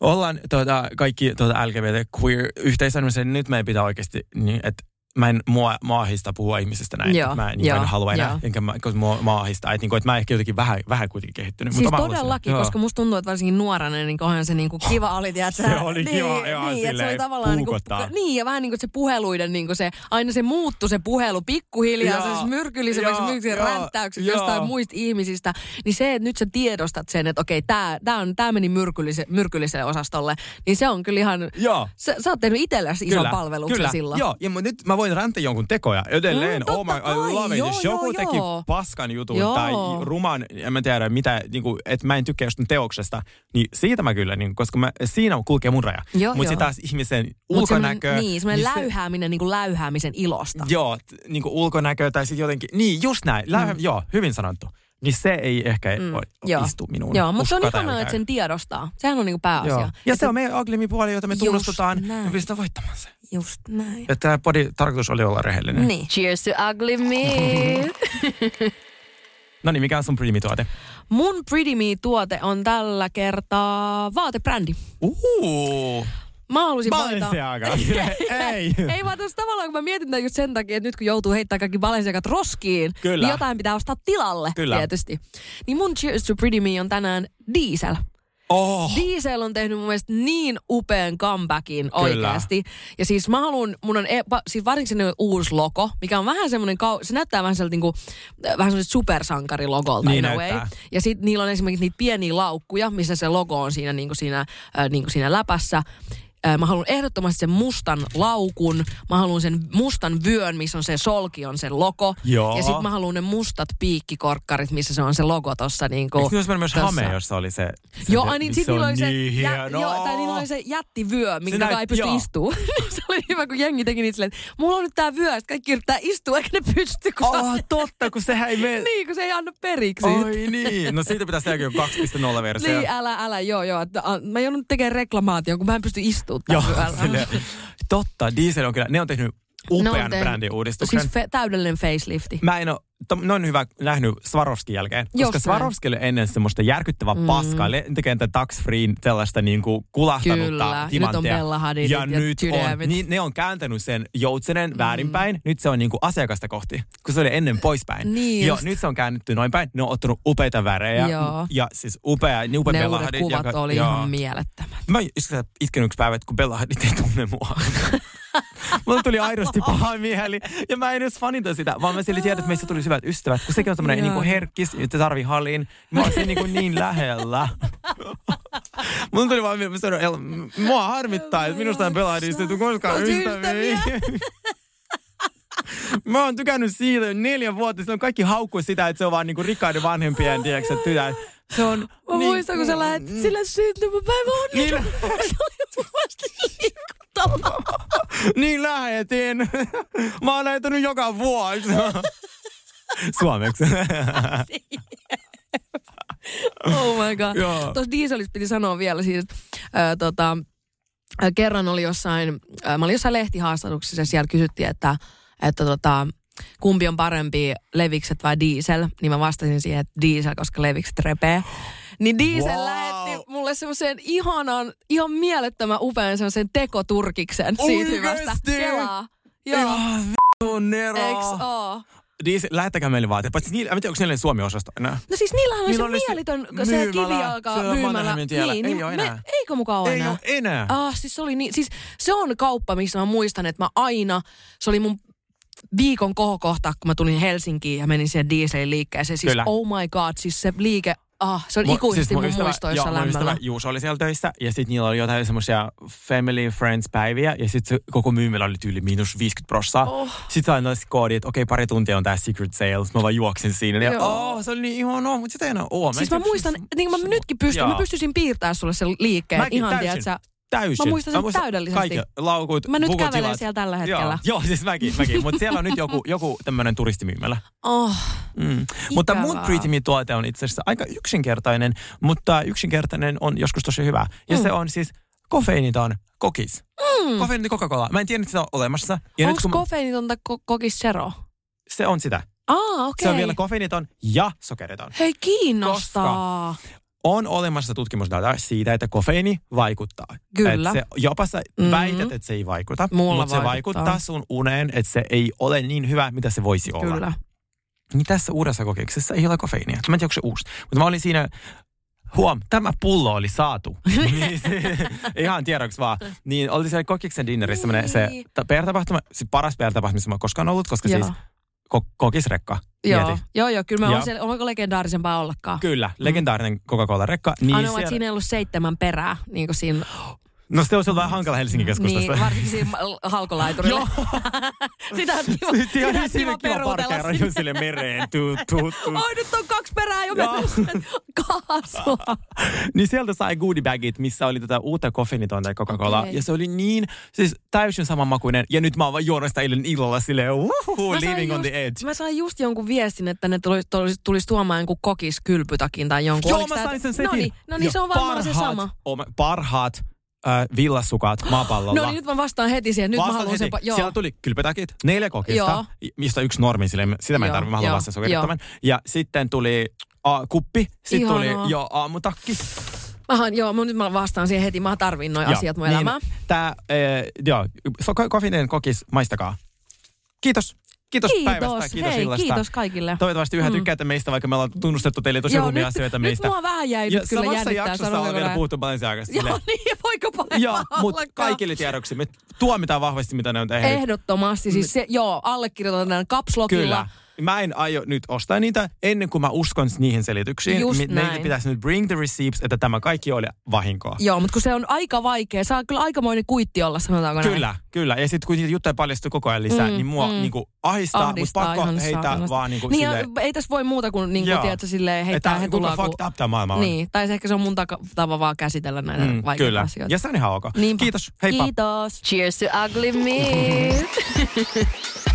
ollaan tota, kaikki tota, LGBT queer-yhteisö, niin nyt meidän pitää oikeasti, niin, että mä en mua, maahista puhua ihmisestä näin. Joo, mä niin, joo, en halua enää, joo. enkä mä, koska mua maahista. Että, niin kuin, että mä ehkä jotenkin vähän, vähän kuitenkin kehittynyt. Siis mutta mä todellakin, koska musta tuntuu, että varsinkin nuorana, niin onhan se niinku kiva [laughs] oli, tiedätkö, Se oli niin, kiva, joo, niin, että se oli silleen tavallaan niinku, puukottaa. niin, ja vähän niin kuin se puheluiden, niin kuin se, aina se muuttui se puhelu pikkuhiljaa, Joo, se siis myrkyllisemmäksi, joo, ränttäykseksi jostain muista ihmisistä, niin se, että nyt sä tiedostat sen, että okei, tää, tää, on, tää meni myrkyllise, myrkylliselle osastolle, niin se on kyllä ihan, Joo. sä, sä oot tehnyt itsellesi ison palveluksen silloin. Joo, ja mä- nyt mä voin räntä jonkun tekoja edelleen. Mm, oh my, I love it. Joo, Jos joku joo, teki joo. paskan jutun Joo. tai ruman, en mä tiedä mitä, niin kuin, että mä en tykkää jostain teoksesta, niin siitä mä kyllä, niin, koska mä, siinä kulkee mun raja. Mutta sitten taas ihmisen Mut ulkonäkö. Niin, semmoinen se- läyhääminen niin kuin läyhäämisen ilosta. Joo, niin kuin ulkonäkö tai sitten jotenkin, niin just näin, Lähe, Mm. joo, hyvin sanottu. Niin se ei ehkä Mm, joo. istu minuun. Joo, mutta se on ihanaa, että sen tiedostaa. Sehän on niinku pääasia. Joo. Ja se on meidän ugly puoli, jota me Just tunnustetaan. näin. Me pystytään voittamaan se. Just näin. Ja tämä podi tarkoitus oli olla rehellinen. Niin. Cheers to ugly me. [laughs] No niin, mikä on sun primi-tuote? Mun Pretty Me-tuote on tällä kertaa vaatebrändi. Uhu! Mä halusin valita... Balenciaga. [laughs] Ei. Ei vaan tuossa tavallaan, kun mä mietin tämän just sen takia, että nyt kun joutuu heittämään kaikki Balenciagat roskiin, Kyllä. niin jotain pitää ostaa tilalle Kyllä. tietysti. Niin mun Cheers to Pretty Me on tänään Diesel. Oh. Diesel on tehnyt mun mielestä niin upean comebackin oikeasti. Ja siis mä haluan, mun on, e- pa- siis varsinkin se uusi logo, mikä on vähän semmoinen, kau- se näyttää vähän sellaiselta niinku, äh, vähän semmoiselta supersankarilogolta Niin in a way. Ja sitten niillä on esimerkiksi niitä pieniä laukkuja, missä se logo on siinä, niinku siinä, äh, niinku siinä läpässä. Äh, Mä haluan ehdottomasti sen mustan laukun. Mä haluan sen mustan vyön, missä on se solki, on se logo. Joo. Ja sitten mä haluan ne mustat piikkikorkkarit, missä se on se logo tossa. Niinku, Eikö niillä myös tossa. hame, jossa oli se... se Joo, ai niin, sit se niillä oli se, niin jä, joo, tai niillä oli se jättivyö, minkä ei pysty istuu. Se oli hyvä, kun jengi teki niitä silleen, että mulla on nyt tää vyö, että kaikki yrittää istua, eikä ne pysty, kun Oh, se, totta, kun sehän ei mene... niin, kun se ei anna periksi. Oi niin. No siitä pitäisi tehdä joku 2.0-versio. Niin, älä, älä, joo, joo. Että, a, mä joudun tekemään reklamaation, kun mä en pysty istumaan Joo, silleen. Totta, Diesel on kyllä, ne on tehnyt upean tehnyt- brändin uudistuksen. Siis fe, täydellinen facelifti. Mä en ole, on hyvä nähnyt Swarovskin jälkeen. Koska. Swarovski oli ennen semmoista järkyttävää mm. paskaa. Lentokentän tax free sellaista niinku kulahtanutta Kyllä, nyt on ja, ja nyt on, niin, ne on kääntänyt sen joutsenen mm. väärinpäin. Nyt se on niinku asiakasta kohti, kun se oli ennen [laughs] poispäin. Niin Joo, nyt se on käännetty noin päin. Ne on ottanut upeita värejä. Joo. Ja siis upea, niin upea Ne Bella Hadid. kuvat joka- oli joo. ihan mielettömät. Mä itken yksi päivä, kun Bella Hadid ei tunne mua. [laughs] Mulla tuli aidosti paha mieli. Ja mä en edes fanita sitä, vaan mä sille tiedän, että meistä tuli hyvät ystävät. Kun sekin on tämmönen Joo. niinku herkkis, että tarvii halliin. Mä oon siinä niinku niin lähellä. [laughs] Mulla tuli vaan mieleen, mä sanoin, El, mua harmittaa, että minusta on Bella Hadidista ei tule koskaan ystäviä. [laughs] Mä oon tykännyt siitä jo neljä vuotta. Se on kaikki haukkuu sitä, että se on vaan niinku rikkaiden vanhempien, tiedätkö, tytär. Se on... Mä niin, muistan, kun sä lähet sille syntymäpäivä on Niin, mun [laughs] niin lähetin. Mä oon lähettänyt joka vuosi. [laughs] Suomeksi. [laughs] Oh my god. Joo. Tuossa dieselistä piti sanoa vielä siis, ää, tota, ää, kerran oli jossain, ää, mä olin jossain lehtihaastatteluksessa ja siellä kysyttiin, että, että tota, kumpi on parempi, levikset vai diesel, niin mä vastasin siihen, että diesel, koska levikset repee. Niin diesel Wow. lähetti mulle semmoisen ihanan, ihan mielettömän upean semmoisen tekoturkiksen siitä hyvästä. Oikeesti? Kelaa. Joo. Ihan vittu Nero. Eiks oo? Diesel, lähettäkää meille vaatteet. Paitsi niillä, en tiedä, onko niillä Suomi-osasto enää. No siis niillähän oli Niillä se se mielitön, se myymälä, kivijalka se on myymälä. Tiellä. Niin, Ei niin oo me- enää. Eikö mukaan ole Ei enää? ole enää. Ah, siis se oli niin, siis se on kauppa, missä mä muistan, että mä aina, se oli mun viikon kohokohta, kun mä tulin Helsinkiin ja menin siihen dieselin liikkeeseen. Siis Kyllä. oh my god, siis se liike, ah, se on Mu- ikuisesti mun, ystävä- muistoissa joo, mun lämmöllä. ystävä Juuso oli siellä töissä ja sitten niillä oli jotain semmoisia family friends päiviä ja sitten se koko myymälä oli tyyli miinus 50 prossaa. Oh. Sitten sain noissa koodi, että okei pari tuntia on tää secret sales. Mä vaan juoksin siinä ja oh, se oli niin ihanaa, mutta sitä ei enää oo. Siis mä muistan, niin kuin mä nytkin pystyn, Joo. mä pystyisin piirtämään sulle sen liikkeen. Mäkin ihan täysin. tiedät sä, täysin. Mä muistan sen täydellisesti. Kaikki laukut, Mä nyt kävelen hilat. siellä tällä hetkellä. Joo, joo siis mäkin, mäkin. mutta siellä on nyt joku, joku tämmöinen turistimyymälä. Oh, Mm. Mutta mun. Pretty tuote on itse asiassa aika yksinkertainen, mutta yksinkertainen on joskus tosi hyvä. Ja Mm. se on siis kofeiiniton kokis. Mm. Kofeiiniton Coca-Cola. Mä en tiedä, että se on olemassa. Onko kun mä- kofeiinitonta ko- kokis zero? se on sitä. Aa, okei. Se on vielä kofeiiniton ja sokeriton. Hei, kiinnostaa. On olemassa tutkimusdata siitä, että kofeiini vaikuttaa. Kyllä. Et se, jopa sä Mhm. väität, että se ei vaikuta, Mulla mutta se vaikuttaa. vaikuttaa sun uneen, että se ei ole niin hyvä, mitä se voisi olla. Kyllä. Niin tässä uudessa kokemuksessa ei ole kofeiinia. Mä en tiedä, onko se uusi. Mutta mä olin siinä, huom, tämä pullo oli saatu. [laughs] niin se, ihan tiedoksi vaan. Niin oli siellä kokiksen dinnerissä se Niin. pertapahtuma, se paras pertapahtuma, missä mä oon koskaan ollut, koska Joo. siis ko- kokisrekka. Joo, Mieti. joo, joo, kyllä mä Joo. oon siellä, onko legendaarisempaa ollakaan? Kyllä, legendaarinen Coca-Cola-rekka. Niin Ainoa, että siellä- siinä ei ollut seitsemän perää, niin kuin siinä, No se on ollut vähän hankala Helsingin keskustassa. niin, varsinkin siinä halkolaiturilla. [laughs] Sitä on kiva, Siinä sitä on on kiva on kiva peruutella sinne. sille mereen. Tuu, tuu, tuu. Oi, nyt on kaksi perää jo mennyt [laughs] kaasua. [laughs] Niin sieltä sai goodie bagit, missä oli tätä uutta koffeinitonta Coca-Cola. Okei. Ja se oli niin, siis täysin samanmakuinen. Ja nyt mä oon vaan juonut sitä eilen illalla silleen, uhuhu, living on just- the edge. Mä sain just jonkun viestin, että ne tulisi, tulisi, tulisi tuomaan jonkun kokiskylpytakin tai jonkun. Joo, Oliko mä sain sen setin. No niin, no niin se on varmaan se sama. oma- Parhaat äh, villasukat maapallolla. No niin, nyt mä vastaan heti siihen. Nyt mä Vastaan haluan heti. sen. pa- Joo. Siellä tuli kylpytakit, neljä kokista, Joo. mistä yksi normi, sille, sitä mä en tarvitse, mä haluan joo, vasta sokerittoman. Ja sitten tuli a, kuppi, sitten tuli jo aamutakki. Mähän, joo, mun nyt mä vastaan siihen heti. Mä tarvin noin Joo, asiat mun niin, elämään. Tää, äh, joo, so, kofinen kokis, maistakaa. Kiitos. Kiitos, päivästä, kiitos Hei, illasta. kiitos kaikille. Toivottavasti yhä tykkäätte meistä, vaikka me ollaan tunnustettu teille tosi Joo, rumia nyt, asioita nyt meistä. mua vähän jäi ja nyt kyllä samassa jaksossa on vielä puhuttu Balenciagasta. Joo, [laughs] niin, voiko parempaa Joo, mutta kaikille tiedoksi. Me tuomitaan vahvasti, mitä ne on tehnyt. Ehdottomasti. Siis se, joo, allekirjoitan tämän kapslokilla. Kyllä. Mä en aio nyt ostaa niitä ennen kuin mä uskon niihin selityksiin. Just Mi- Meidän näin. pitäisi nyt bring the receipts, että tämä kaikki oli vahinkoa. Joo, mutta kun se on aika vaikea. Saa kyllä aikamoinen kuitti olla, sanotaanko näin. Kyllä, kyllä. Ja sitten kun niitä juttuja paljastuu koko ajan lisää, Mm, niin mua mm. niinku ahistaa, mutta Ahdistaa pakko ihan heittää saatanasti. vaan niinku niin, silleen, ei tässä voi muuta kuin, niin kuin Joo. tiedätkö, silleen heittää että he kuinka tullaan. fucked up tämä maailma on. Niin, tai se ehkä se on mun taka- tapa vaan käsitellä näitä mm, vaikeita kyllä. asioita. Ja se on ihan ok. Niinpä. Kiitos. Heippa. Kiitos. Cheers to ugly meat. [laughs]